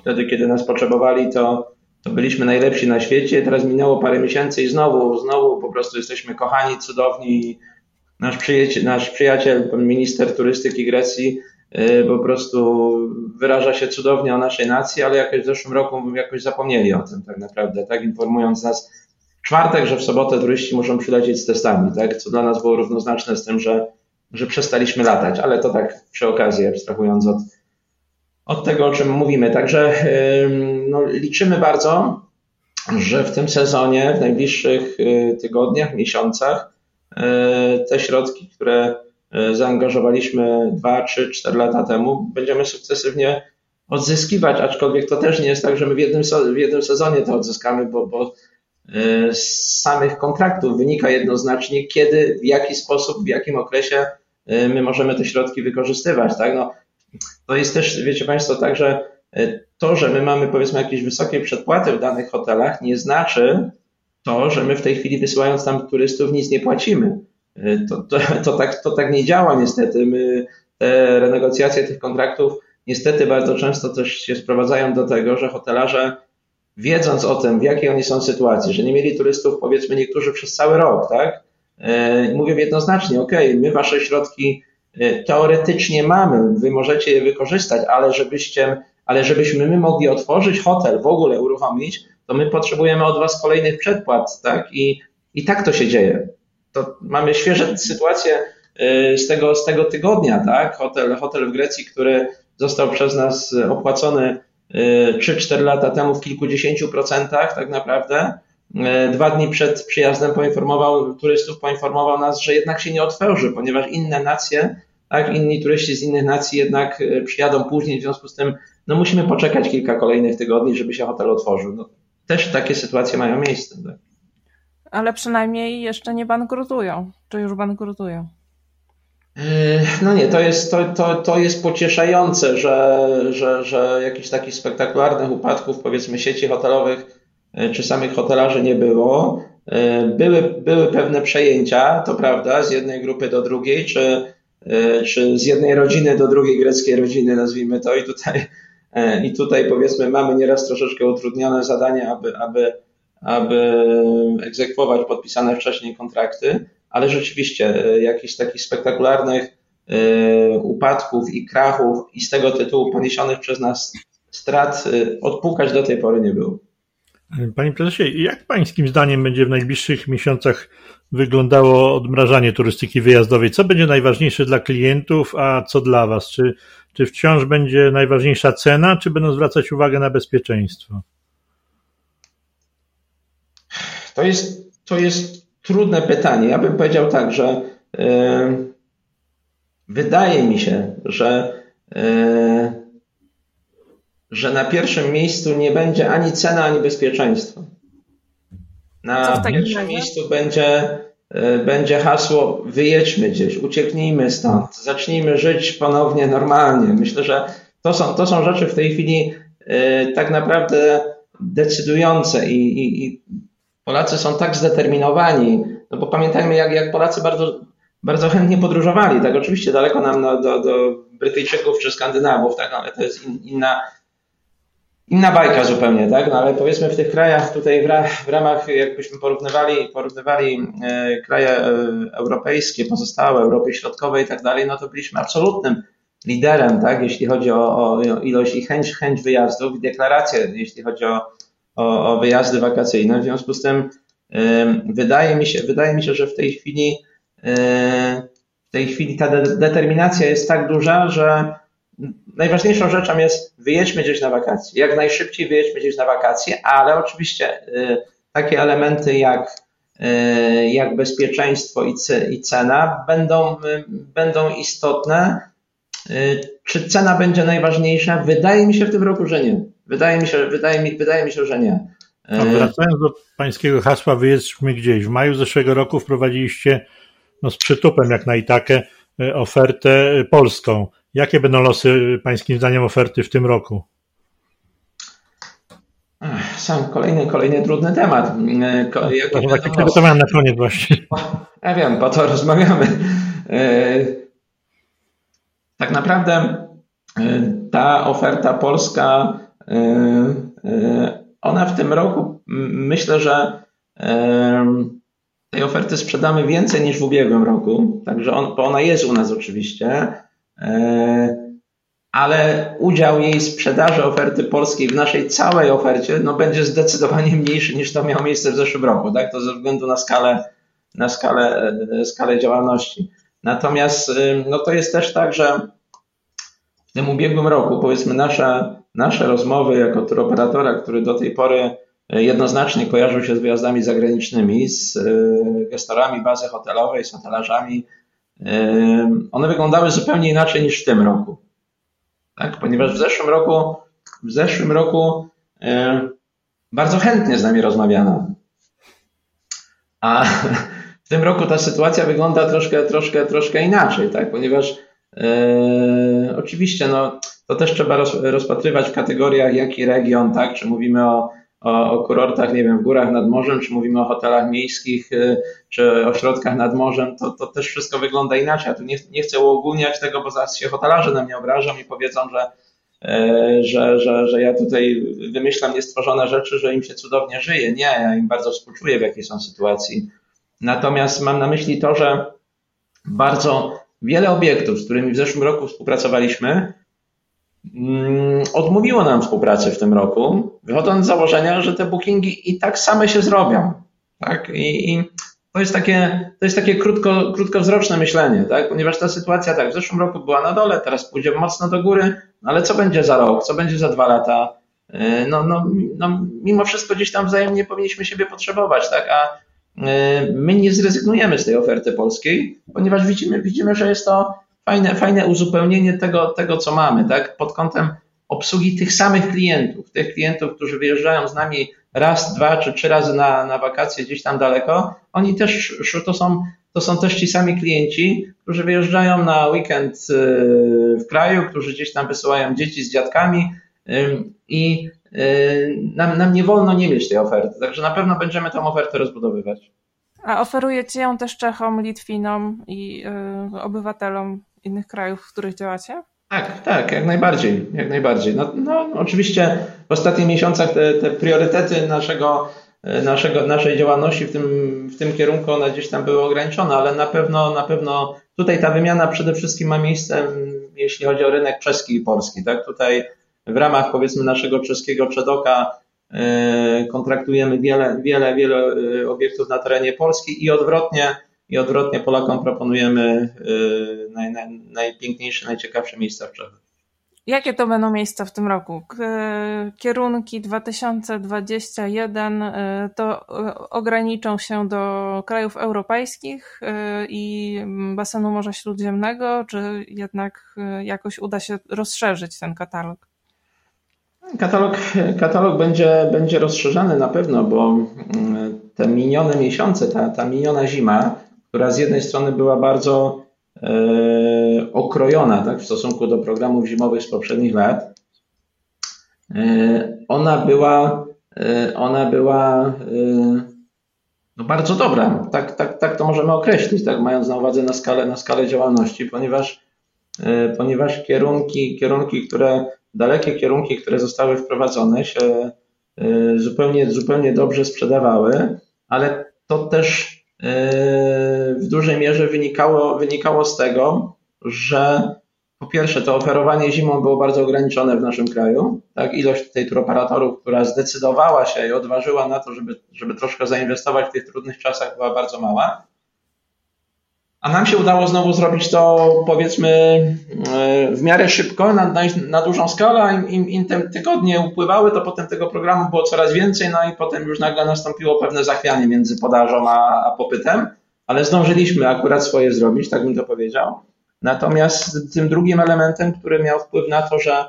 Wtedy, kiedy nas potrzebowali, to to byliśmy najlepsi na świecie. Teraz minęło parę miesięcy i znowu, znowu po prostu jesteśmy kochani, cudowni. Nasz przyjaciel, nasz przyjaciel pan minister turystyki Grecji, y, po prostu wyraża się cudownie o naszej nacji, ale jakoś w zeszłym roku jakoś zapomnieli o tym tak naprawdę, tak informując nas w czwartek, że w sobotę turyści muszą przylecieć z testami, tak, co dla nas było równoznaczne z tym, że, że przestaliśmy latać, ale to tak przy okazji, abstrahując od, od tego, o czym mówimy. Także no, liczymy bardzo, że w tym sezonie, w najbliższych y, tygodniach, miesiącach, y, te środki, które y, zaangażowaliśmy 2, 3, 4 lata temu, będziemy sukcesywnie odzyskiwać, aczkolwiek to też nie jest tak, że my w jednym, w jednym sezonie to odzyskamy, bo, bo z samych kontraktów wynika jednoznacznie, kiedy, w jaki sposób, w jakim okresie my możemy te środki wykorzystywać. Tak? No, to jest też, wiecie Państwo, tak, że e, to, że my mamy powiedzmy jakieś wysokie przedpłaty w danych hotelach, nie znaczy to, że my w tej chwili wysyłając tam turystów nic nie płacimy. E, to, to, to, tak, to tak nie działa niestety. My, te renegocjacje tych kontraktów niestety bardzo często też się sprowadzają do tego, że hotelarze wiedząc o tym, w jakiej oni są sytuacji, że nie mieli turystów powiedzmy niektórzy przez cały rok, tak? E, mówią jednoznacznie, ok, my wasze środki teoretycznie mamy, wy możecie je wykorzystać, ale żebyście, ale żebyśmy my mogli otworzyć hotel, w ogóle uruchomić, to my potrzebujemy od was kolejnych przedpłat, tak? I, i tak to się dzieje. To mamy świeże sytuacje y, z tego, z tego tygodnia, tak? Hotel, hotel w Grecji, który został przez nas opłacony 3-4 y, lata temu w kilkudziesięciu procentach, tak naprawdę. Dwa dni przed przyjazdem poinformował turystów, poinformował nas, że jednak się nie otworzy, ponieważ inne nacje tak? Inni turyści z innych nacji jednak e, przyjadą później, w związku z tym no musimy poczekać kilka kolejnych tygodni, żeby się hotel otworzył. No, też takie sytuacje mają miejsce. Tak? Ale przynajmniej jeszcze nie bankrutują, czy już bankrutują. E, no nie, to jest, to, to, to jest pocieszające, że, że, że jakichś takich spektakularnych upadków, powiedzmy, sieci hotelowych e, czy samych hotelarzy nie było. Były, były pewne przejęcia, to prawda, z jednej grupy do drugiej, czy czy z jednej rodziny do drugiej greckiej rodziny, nazwijmy to, i tutaj, e, i tutaj powiedzmy mamy nieraz troszeczkę utrudnione zadanie, aby, aby, aby egzekwować podpisane wcześniej kontrakty, ale rzeczywiście e, jakichś takich spektakularnych upadków i krachów i z tego tytułu poniesionych przez nas strat odpukać do tej pory nie było. Panie prezesie, jak pańskim zdaniem będzie w najbliższych miesiącach wyglądało odmrażanie turystyki wyjazdowej? Co będzie najważniejsze dla klientów, a co dla Was? Czy, czy wciąż będzie najważniejsza cena, czy będą zwracać uwagę na bezpieczeństwo? To jest, to jest trudne pytanie. Ja bym powiedział tak, że yy, wydaje mi się, że yy, że na pierwszym miejscu nie będzie ani cena, ani bezpieczeństwo. Na pierwszym miejscu będzie, będzie hasło wyjedźmy gdzieś, ucieknijmy stąd, zacznijmy żyć ponownie normalnie. Myślę, że to są, to są rzeczy w tej chwili e, tak naprawdę decydujące i, i, i Polacy są tak zdeterminowani, no bo pamiętajmy, jak, jak Polacy bardzo, bardzo chętnie podróżowali, tak oczywiście daleko nam no, do, do Brytyjczyków czy Skandynawów, tak, ale to jest in, inna, inna bajka zupełnie, tak? No ale powiedzmy w tych krajach tutaj w, ra, w ramach, jakbyśmy porównywali, porównywali e, kraje e, europejskie, pozostałe, Europy Środkowej i tak dalej, no to byliśmy absolutnym liderem, tak? Jeśli chodzi o, o ilość i chęć, chęć wyjazdów i deklaracje, jeśli chodzi o, o, o wyjazdy wakacyjne. W związku z tym e, wydaje mi się, wydaje mi się, że w tej chwili e, w tej chwili ta de determinacja jest tak duża, że najważniejszą rzeczą jest wyjedźmy gdzieś na wakacje. Jak najszybciej wyjedźmy gdzieś na wakacje, ale oczywiście y, takie elementy jak, y, jak bezpieczeństwo i cena będą, y, będą istotne. Czy cena będzie najważniejsza? Wydaje mi się w tym roku, że nie. Wydaje mi się, wydaje mi, wydaje mi się że nie. No, wracając do pańskiego hasła, wyjedźmy gdzieś. W maju zeszłego roku wprowadziliście no, z przytupem jak na Itakę ofertę polską. Jakie będą losy Pańskim zdaniem oferty w tym roku? Sam kolejny, kolejny trudny temat. Jakie no, tak przygotowałem na koniec właśnie. Ja wiem, po to rozmawiamy. E, tak naprawdę e, ta oferta polska, e, ona w tym roku myślę, że tej oferty sprzedamy więcej niż w ubiegłym roku, także on, bo ona jest u nas oczywiście, ale udział jej sprzedaży oferty polskiej w naszej całej ofercie no, będzie zdecydowanie mniejszy niż to miało miejsce w zeszłym roku, tak? To ze względu na skalę, na skalę, e, skalę działalności. Natomiast e, no, to jest też tak, że w tym ubiegłym roku, powiedzmy, nasze, nasze rozmowy jako turoperatora, który do tej pory jednoznacznie kojarzył się z wyjazdami zagranicznymi, z gestorami bazy hotelowej, z hotelarzami, one wyglądały zupełnie inaczej niż w tym roku. Tak? Ponieważ w zeszłym roku, w zeszłym roku bardzo chętnie z nami rozmawiano. A w tym roku ta sytuacja wygląda troszkę, troszkę, troszkę inaczej, tak? ponieważ e, oczywiście no, to też trzeba roz, rozpatrywać w kategoriach jaki region, tak? czy mówimy o o, o kurortach, nie wiem, w górach nad morzem, czy mówimy o hotelach miejskich, y, czy ośrodkach nad morzem, to, to też wszystko wygląda inaczej. Ja tu nie, nie chcę uogólniać tego, bo zaraz się hotelarze na mnie obrażą i powiedzą, że, e, że, że, że ja tutaj wymyślam niestworzone rzeczy, że im się cudownie żyje. Nie, ja im bardzo współczuję, w jakiej są sytuacji. Natomiast mam na myśli to, że bardzo wiele obiektów, z którymi w zeszłym roku współpracowaliśmy, odmówiło nam współpracy w tym roku, wychodząc z założenia, że te bookingi i tak same się zrobią. Tak? I, i to jest takie, to jest takie krótko, krótkowzroczne myślenie, tak? ponieważ ta sytuacja tak, w zeszłym roku była na dole, teraz pójdzie mocno do góry, no ale co będzie za rok, co będzie za dwa lata? E, no, no, no, mimo wszystko gdzieś tam wzajemnie powinniśmy siebie potrzebować, tak? a e, my nie zrezygnujemy z tej oferty polskiej, ponieważ widzimy, widzimy że jest to fajne, fajne uzupełnienie tego, tego, co mamy, tak? Pod kątem obsługi tych samych klientów, tych klientów, którzy wyjeżdżają z nami raz, dwa czy trzy razy na, na wakacje gdzieś tam daleko, oni też to są, to są też ci sami klienci, którzy wyjeżdżają na weekend y, w kraju, którzy gdzieś tam wysyłają dzieci z dziadkami i y, nam, nam nie wolno nie mieć tej oferty. Także na pewno będziemy tą ofertę rozbudowywać. A oferujecie ją też Czechom, Litwinom i y, obywatelom innych krajów, w których działacie? Tak, tak, jak najbardziej, jak najbardziej. No, no oczywiście w ostatnich miesiącach te, te priorytety naszego, naszego, naszej działalności w tym, w tym kierunku one gdzieś tam były ograniczone, ale na pewno, na pewno tutaj ta wymiana przede wszystkim ma miejsce, jeśli chodzi o rynek czeski i polski. Tak? Tutaj w ramach powiedzmy naszego czeskiego Czedoka e, kontraktujemy wiele, wiele, wiele e, obiektów na terenie Polski i odwrotnie, i odwrotnie Polakom proponujemy e, naj, naj, najpiękniejsze, najciekawsze miejsca w Czechach. Jakie to będą miejsca w tym roku? Kierunki 2021 to ograniczą się do krajów europejskich i basenu Morza Śródziemnego, czy jednak jakoś uda się rozszerzyć ten katalog? Katalog, katalog będzie, będzie rozszerzany na pewno, bo mm, te minione miesiące, ta, ta miniona zima, która z jednej strony była bardzo e, okrojona tak, w stosunku do programów zimowych z poprzednich lat, e, ona była, e, ona była e, no bardzo dobra. Tak, tak, tak to możemy określić, tak, mając na uwadze na skalę, na skalę działalności, ponieważ, e, ponieważ kierunki, kierunki, które dalekie kierunki, które zostały wprowadzone, się y, zupełnie, zupełnie dobrze sprzedawały, ale to też w dużej mierze wynikało, wynikało z tego, że po pierwsze, to oferowanie zimą było bardzo ograniczone w naszym kraju. Tak? Ilość tej turoperatorów, która zdecydowała się i odważyła na to, żeby, żeby troszkę zainwestować w tych trudnych czasach, była bardzo mała. A nam się udało znowu zrobić to, powiedzmy, e, w miarę szybko, na, na, na dużą skalę. Im, im te tygodnie upływały, to potem tego programu było coraz więcej, no i potem już nagle nastąpiło pewne zachwianie między podażą a, a popytem, ale zdążyliśmy akurat swoje zrobić, tak bym to powiedział. Natomiast tym drugim elementem, który miał wpływ na to, że,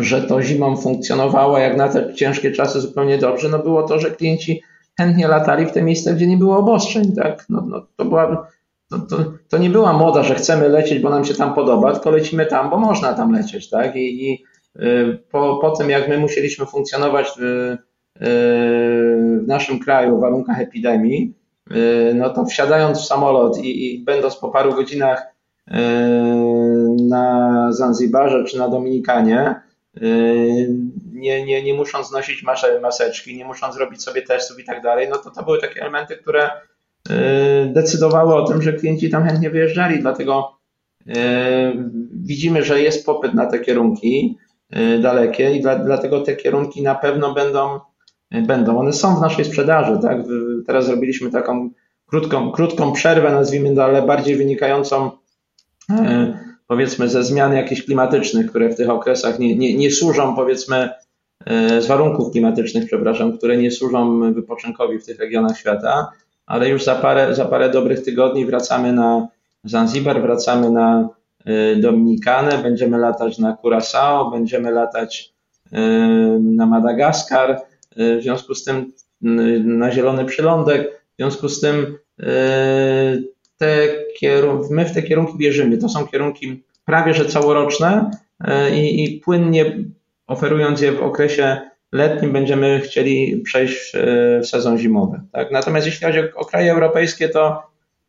że to zimą funkcjonowało jak na te ciężkie czasy zupełnie dobrze, no było to, że klienci chętnie latali w te miejsca, gdzie nie było obostrzeń. Tak? No, no, to była to, to, to, nie była moda, że chcemy lecieć, bo nam się tam podoba, tylko lecimy tam, bo można tam lecieć, tak? I, i y, po, po tym, jak my musieliśmy funkcjonować w, y, w naszym kraju w warunkach epidemii, y, no to wsiadając w samolot i, i będąc po paru godzinach na Zanzibarze czy na Dominikanie, nie, nie, nie musząc nosić maseczki, nie musząc robić sobie testów i tak dalej, no to to były takie elementy, które decydowały o tym, że klienci tam chętnie wyjeżdżali, dlatego e, widzimy, że jest popyt na te kierunki e, dalekie i dla, dlatego te kierunki na pewno będą, będą. One są w naszej sprzedaży, tak? Teraz zrobiliśmy taką krótką, krótką przerwę, nazwijmy to, ale bardziej wynikającą powiedzmy ze zmian jakichś klimatycznych, które w tych okresach nie, nie, nie służą powiedzmy z warunków klimatycznych, przepraszam, które nie służą wypoczynkowi w tych regionach świata ale już za parę, za parę dobrych tygodni wracamy na Zanzibar, wracamy na y, Dominikanę, będziemy latać na Curaçao, będziemy latać y, na Madagaskar, y, w związku z tym na Zielony Przylądek, w związku z tym te my w te kierunki bierzemy. To są kierunki prawie że całoroczne i, i płynnie oferując je w okresie letnim będziemy chcieli przejść w sezon zimowy. Tak? Natomiast jeśli chodzi o, kraje europejskie, to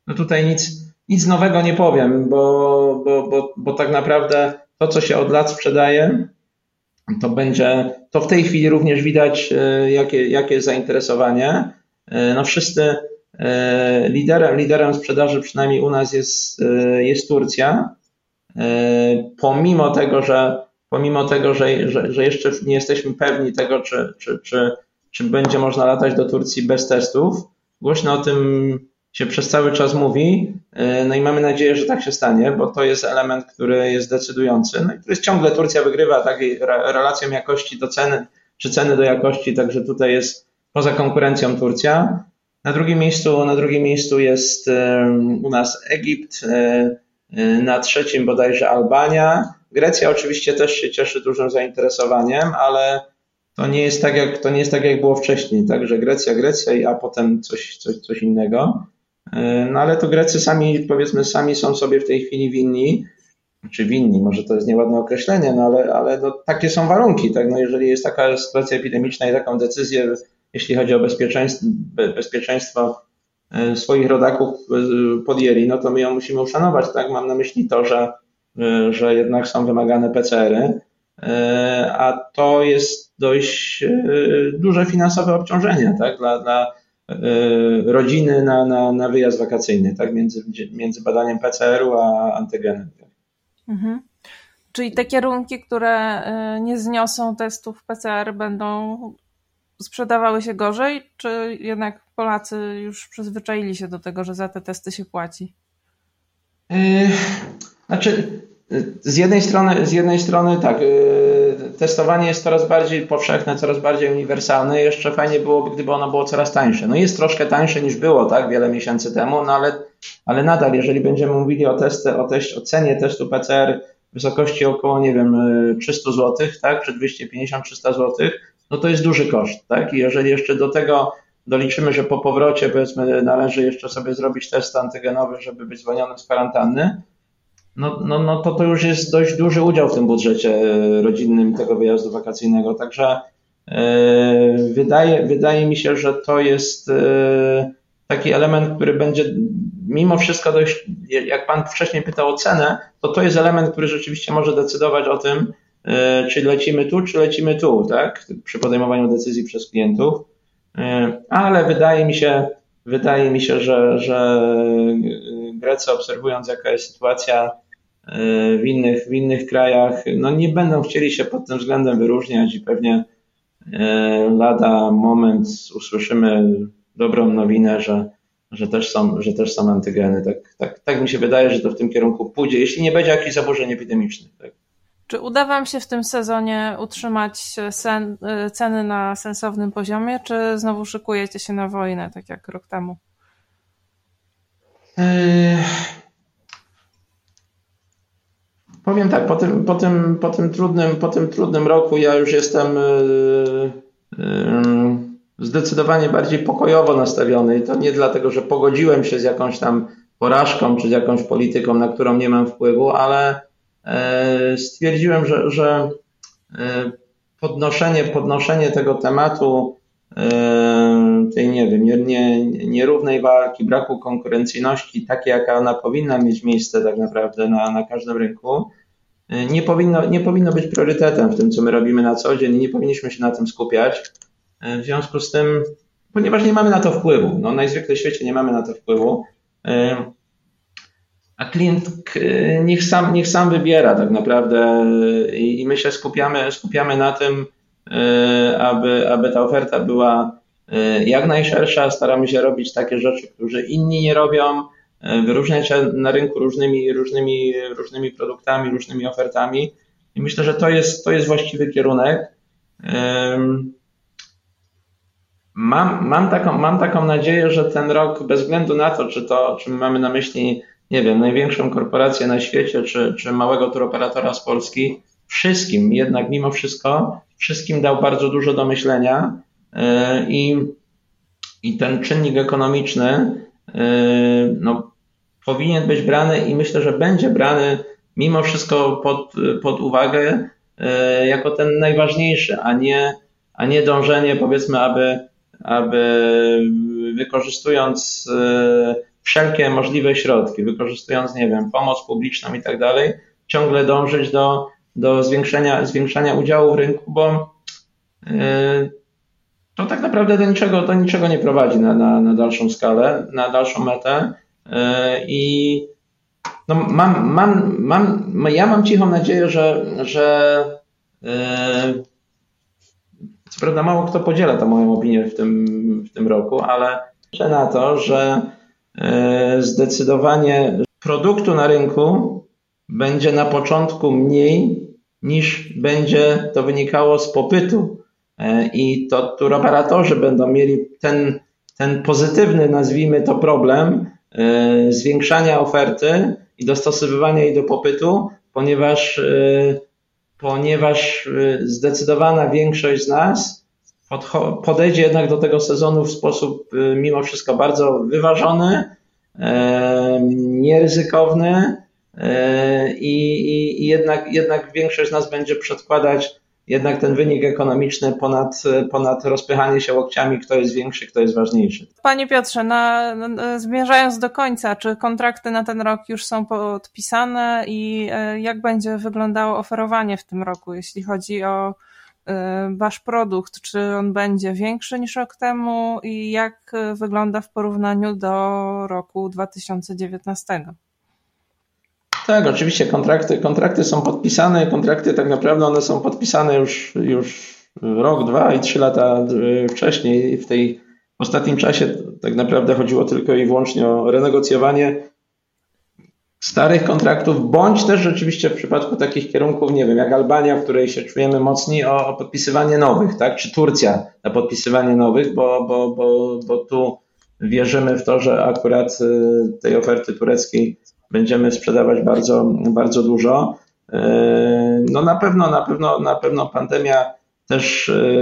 no tutaj nic, nic nowego nie powiem, bo, bo, bo, bo tak naprawdę to, co się od lat sprzedaje, to będzie, to w tej chwili również widać, e, jakie, jakie jest zainteresowanie. E, no wszyscy e, liderem, liderem sprzedaży przynajmniej u nas jest, jest Turcja. Pomimo tego, że pomimo tego, że, że, że jeszcze nie jesteśmy pewni tego, czy, czy, czy, czy będzie można latać do Turcji bez testów. Głośno o tym się przez cały czas mówi, e, no i mamy nadzieję, że tak się stanie, bo to jest element, który jest decydujący. No i jest ciągle Turcja wygrywa takiej relacją jakości do ceny, czy ceny do jakości, także tutaj jest poza konkurencją Turcja. Na drugim miejscu, na drugim miejscu jest u nas Egipt, e, e, na trzecim bodajże Albania, Grecja oczywiście też się cieszy dużym zainteresowaniem, ale to nie jest tak, jak, to nie jest tak, jak było wcześniej, tak, że Grecja, Grecja, a potem coś, coś, coś innego. No ale to Grecy sami, powiedzmy, sami są sobie w tej chwili winni, czy winni, może to jest nieładne określenie, no ale, ale no, takie są warunki, tak, no jeżeli jest taka sytuacja epidemiczna i taką decyzję, jeśli chodzi o bezpieczeństwo, bezpieczeństwo swoich rodaków e, podjęli, no to my ją musimy uszanować, tak, mam na myśli to, że Y, że jednak są wymagane PCR-y. a to jest dość duże finansowe obciążenie tak, dla, dla rodziny na, na, na wyjazd wakacyjny, tak, między, między badaniem PCR-u a antygenem. Mhm. Czyli te kierunki, które nie zniosą testów PCR, będą sprzedawały się gorzej, czy jednak Polacy już przyzwyczaili się do tego, że za te testy się płaci? Znaczy, z jednej strony, z jednej strony tak, y, testowanie jest coraz bardziej powszechne, coraz bardziej uniwersalne. Jeszcze fajnie byłoby, gdyby ono było coraz tańsze. No jest troszkę tańsze niż było, tak, wiele miesięcy temu, no ale, ale nadal, jeżeli będziemy mówili o, testy, o, teść, o cenie testu PCR w wysokości około, nie wiem, 300 zł, tak, czy 250-300 zł, no to jest duży koszt, tak? I jeżeli jeszcze do tego doliczymy, że po powrocie, powiedzmy, należy jeszcze sobie zrobić test antygenowy, żeby być zwolnionym z kwarantanny, no, no, no to to już jest dość duży udział w tym budżecie e, rodzinnym tego wyjazdu wakacyjnego. Także yy, wydaje, wydaje mi się, że to jest yy, taki element, który będzie mimo wszystko dość, jak Pan wcześniej pytał o cenę, to to jest element, który rzeczywiście może decydować o tym, yy, czy lecimy tu, czy lecimy tu, tak, przy podejmowaniu decyzji przez klientów. Ale wydaje mi się, wydaje mi się, że, że Grecy obserwując jaka jest sytuacja e, w innych, w innych krajach, no nie będą chcieli się pod tym względem wyróżniać i pewnie e, lada moment usłyszymy dobrą nowinę, że, że, też, są, że też są antygeny. Tak, tak, tak mi się wydaje, że to w tym kierunku pójdzie, jeśli nie będzie jakichś zaburzeń epidemicznych. Tak. Czy uda Wam się w tym sezonie utrzymać sen, e, ceny na sensownym poziomie, czy znowu szykujecie się na wojnę, tak jak rok temu? Yy, powiem tak, po tym, po, tym, po, tym trudnym, po tym trudnym roku ja już jestem yy, yy, zdecydowanie bardziej pokojowo nastawiony i to nie dlatego, że pogodziłem się z jakąś tam porażką czy z jakąś polityką, na którą nie mam wpływu, ale stwierdziłem, że, że podnoszenie, podnoszenie tego tematu tej, nie wiem, nie, nie, nierównej walki, braku konkurencyjności, takiej, jaka ona powinna mieć miejsce tak naprawdę na, na każdym rynku, nie powinno, nie powinno być priorytetem w tym, co my robimy na co dzień i nie powinniśmy się na tym skupiać. W związku z tym, ponieważ nie mamy na to wpływu, no najzwykle w świecie nie mamy na to wpływu, klient niech sam, niech sam wybiera tak naprawdę i, i my się skupiamy, skupiamy na tym, aby, aby ta oferta była E, jak najszersza. Staramy się robić takie rzeczy, które inni nie robią, wyróżniać się na rynku różnymi, różnymi, różnymi produktami, różnymi ofertami. I myślę, że to jest, to jest właściwy kierunek. Mam, mam, taką, mam taką nadzieję, że ten rok, bez względu na to, czy to, czy mamy na myśli, nie wiem, największą korporację na świecie, czy, czy małego turoperatora z Polski, wszystkim jednak mimo wszystko, wszystkim dał bardzo dużo do myślenia E, I, i ten czynnik ekonomiczny e, no, powinien być brany i myślę, że będzie brany mimo wszystko pod, pod uwagę e, jako ten najważniejszy, a nie, a nie dążenie powiedzmy, aby, aby wykorzystując wszelkie możliwe środki, wykorzystując, nie wiem, pomoc publiczną i tak dalej, ciągle dążyć do, do zwiększenia, zwiększania udziału w rynku, bo to tak naprawdę do niczego, do niczego nie prowadzi na, na, na dalszą skalę, na dalszą metę. E, I no mam, mam, mam, ja mam cichą nadzieję, że, że e, co prawda mało kto podziela tę moją opinię w tym, w tym roku, ale liczę na to, że zdecydowanie produktu na rynku będzie na początku mniej niż będzie to wynikało z popytu. E, i to turoperatorzy będą mieli ten, ten pozytywny, nazwijmy to problem, e, zwiększania oferty i dostosowywania jej do popytu, ponieważ, e, ponieważ zdecydowana większość z nas podejdzie jednak do tego sezonu w sposób mimo wszystko bardzo wyważony, nieryzykowny i, i, jednak, jednak większość z nas będzie przedkładać jednak ten wynik ekonomiczny ponad, ponad rozpychanie się łokciami, kto jest większy, kto jest ważniejszy. Panie Piotrze, na, na, zmierzając do końca, czy kontrakty na ten rok już są podpisane i e, jak będzie wyglądało oferowanie w tym roku, jeśli chodzi o wasz produkt, czy on będzie większy niż rok temu i jak wygląda w porównaniu do roku 2019? Tak, oczywiście kontrakty, kontrakty są podpisane, kontrakty tak naprawdę one są podpisane już, już rok, dwa i trzy lata e, wcześniej. W tej w ostatnim czasie tak naprawdę chodziło tylko i wyłącznie o renegocjowanie starych kontraktów, bądź też rzeczywiście w przypadku takich kierunków, nie wiem, jak Albania, w której się czujemy mocni, o, o podpisywanie nowych, tak? Czy Turcja na podpisywanie nowych, bo, bo, bo, bo tu wierzymy w to, że akurat e, tej oferty tureckiej będziemy sprzedawać bardzo, bardzo dużo. E, no na pewno, na pewno, na pewno pandemia też e,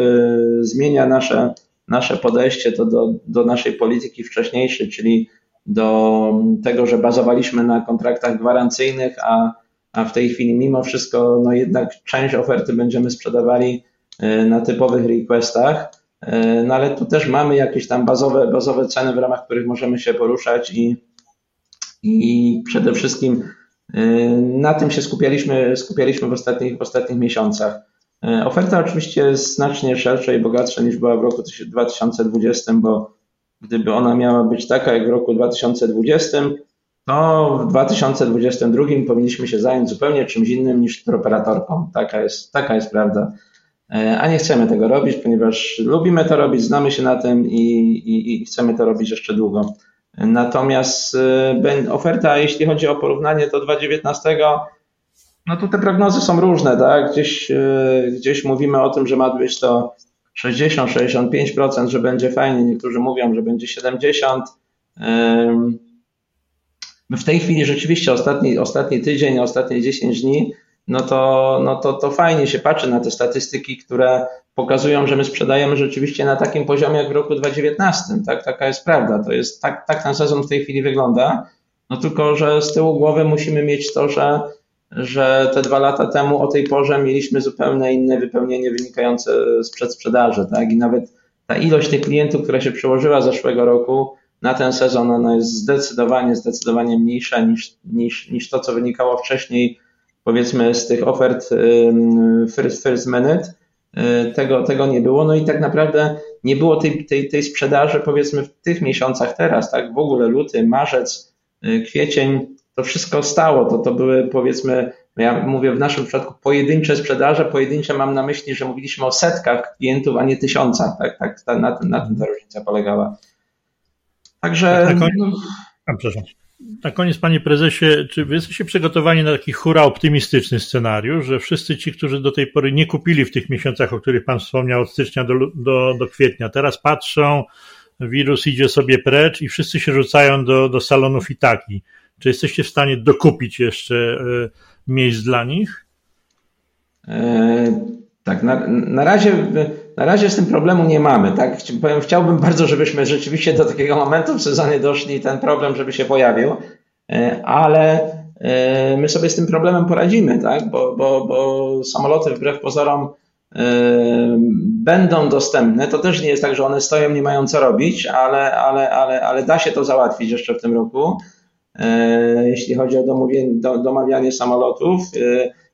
zmienia nasze, nasze podejście do, do, do naszej polityki wcześniejszej, czyli do tego, że bazowaliśmy na kontraktach gwarancyjnych, a, a w tej chwili mimo wszystko no jednak część oferty będziemy sprzedawali e, na typowych requestach. No ale tu też mamy jakieś tam bazowe, bazowe ceny, w ramach których możemy się poruszać i, i przede wszystkim y, na tym się skupialiśmy, skupialiśmy w, ostatnich, w ostatnich miesiącach. Oferta oczywiście jest znacznie szersza i bogatsza niż była w roku 2020, bo gdyby ona miała być taka jak w roku 2020, to w 2022 powinniśmy się zająć zupełnie czymś innym niż operatorką. Taka jest, taka jest prawda. Y, a nie chcemy tego robić, ponieważ lubimy to robić, znamy się na tym i, i, i chcemy to robić jeszcze długo. Natomiast y, oferta, jeśli chodzi o porównanie do 2019, no to te prognozy są różne, tak? Gdzieś, y, gdzieś mówimy o tym, że ma być to 60-65%, że będzie fajnie, niektórzy mówią, że będzie 70%. W tej chwili rzeczywiście ostatni, ostatni tydzień, ostatnie 10 dni no to, no to, to fajnie się patrzy na te statystyki, które pokazują, że my sprzedajemy rzeczywiście na takim poziomie jak w roku 2019. Tak, taka jest prawda. To jest tak, tak ten sezon w tej chwili wygląda. No tylko, że z tyłu głowy musimy mieć to, że, że te dwa lata temu o tej porze mieliśmy zupełnie inne wypełnienie wynikające z przedsprzedaży. Tak? I nawet ta ilość tych klientów, która się przełożyła zeszłego roku na ten sezon, ona jest zdecydowanie, zdecydowanie mniejsza niż, niż, niż to, co wynikało wcześniej powiedzmy z tych ofert first, first minute, y, tego, tego nie było. No i tak naprawdę nie było tej, tej, tej sprzedaży powiedzmy w tych miesiącach teraz, tak? W ogóle luty, marzec, y, kwiecień, to wszystko stało. To, to były powiedzmy, ja mówię w naszym przypadku pojedyncze sprzedaże, pojedyncze mam na myśli, że mówiliśmy o setkach klientów, a nie tysiącach, tak? tak na, tym, na tym ta różnica polegała. Także. Tak, na koniec... A, przepraszam. Na koniec, panie prezesie, czy wy jesteście przygotowani na taki hura optymistyczny scenariusz, że wszyscy ci, którzy do tej pory nie kupili w tych miesiącach, o których pan wspomniał, od stycznia do, do, do kwietnia, teraz patrzą, wirus idzie sobie precz i wszyscy się rzucają do, do salonów i taki. Czy jesteście w stanie dokupić jeszcze y, miejsc dla nich? E, tak, na, na, razie, na razie z tym problemu nie mamy. Tak? Chciałbym bardzo, żebyśmy rzeczywiście do takiego momentu w sezonie doszli i ten problem, żeby się pojawił, e, ale e, my sobie z tym problemem poradzimy, tak? bo, bo, bo samoloty wbrew pozorom e, będą dostępne. To też nie jest tak, że one stoją, nie mają co robić, ale, ale, ale, ale da się to załatwić jeszcze w tym roku. Jeśli chodzi o domawianie samolotów,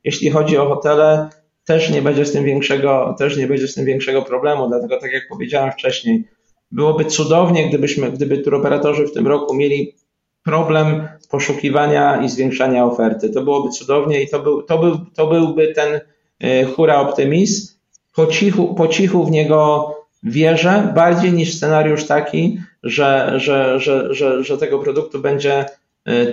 jeśli chodzi o hotele, też nie będzie z tym większego, też nie będzie z tym większego problemu, dlatego tak jak powiedziałem wcześniej, byłoby cudownie, gdybyśmy, gdyby turoperatorzy w tym roku mieli problem poszukiwania i zwiększania oferty. To byłoby cudownie i to, był, to, był, to byłby ten y, hura optymizm. Po cichu, po cichu w niego wierzę, bardziej niż scenariusz taki, że, że, że, że, że tego produktu będzie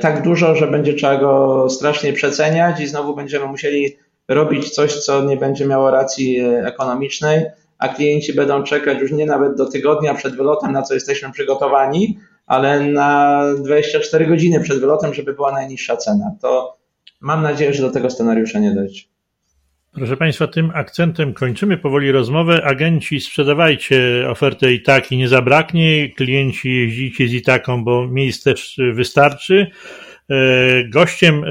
tak dużo, że będzie trzeba go strasznie przeceniać i znowu będziemy musieli robić coś, co nie będzie miało racji e, ekonomicznej, a klienci będą czekać już nie nawet do tygodnia przed wylotem, na co jesteśmy przygotowani, ale na 24 godziny przed wylotem, żeby była najniższa cena. To mam nadzieję, że do tego scenariusza nie dojdzie. Proszę Państwa, tym akcentem kończymy powoli rozmowę. Agenci, sprzedawajcie ofertę i tak i nie zabraknie. Klienci jeździcie z i taką, bo miejsc też wystarczy. Gościem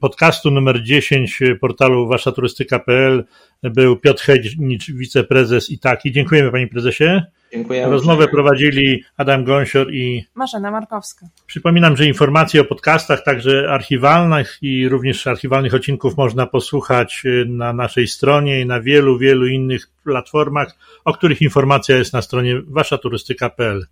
podcastu numer 10 portalu waszaturystyka.pl był Piotr Hednicz, wiceprezes Itaki. Dziękujemy panie prezesie. Dziękuję. Rozmowę prowadzili Adam Gąsior i Marzena Markowska. Przypominam, że informacje o podcastach, także archiwalnych i również archiwalnych odcinków można posłuchać na naszej stronie i na wielu, wielu innych platformach, o których informacja jest na stronie waszaturystyka.pl.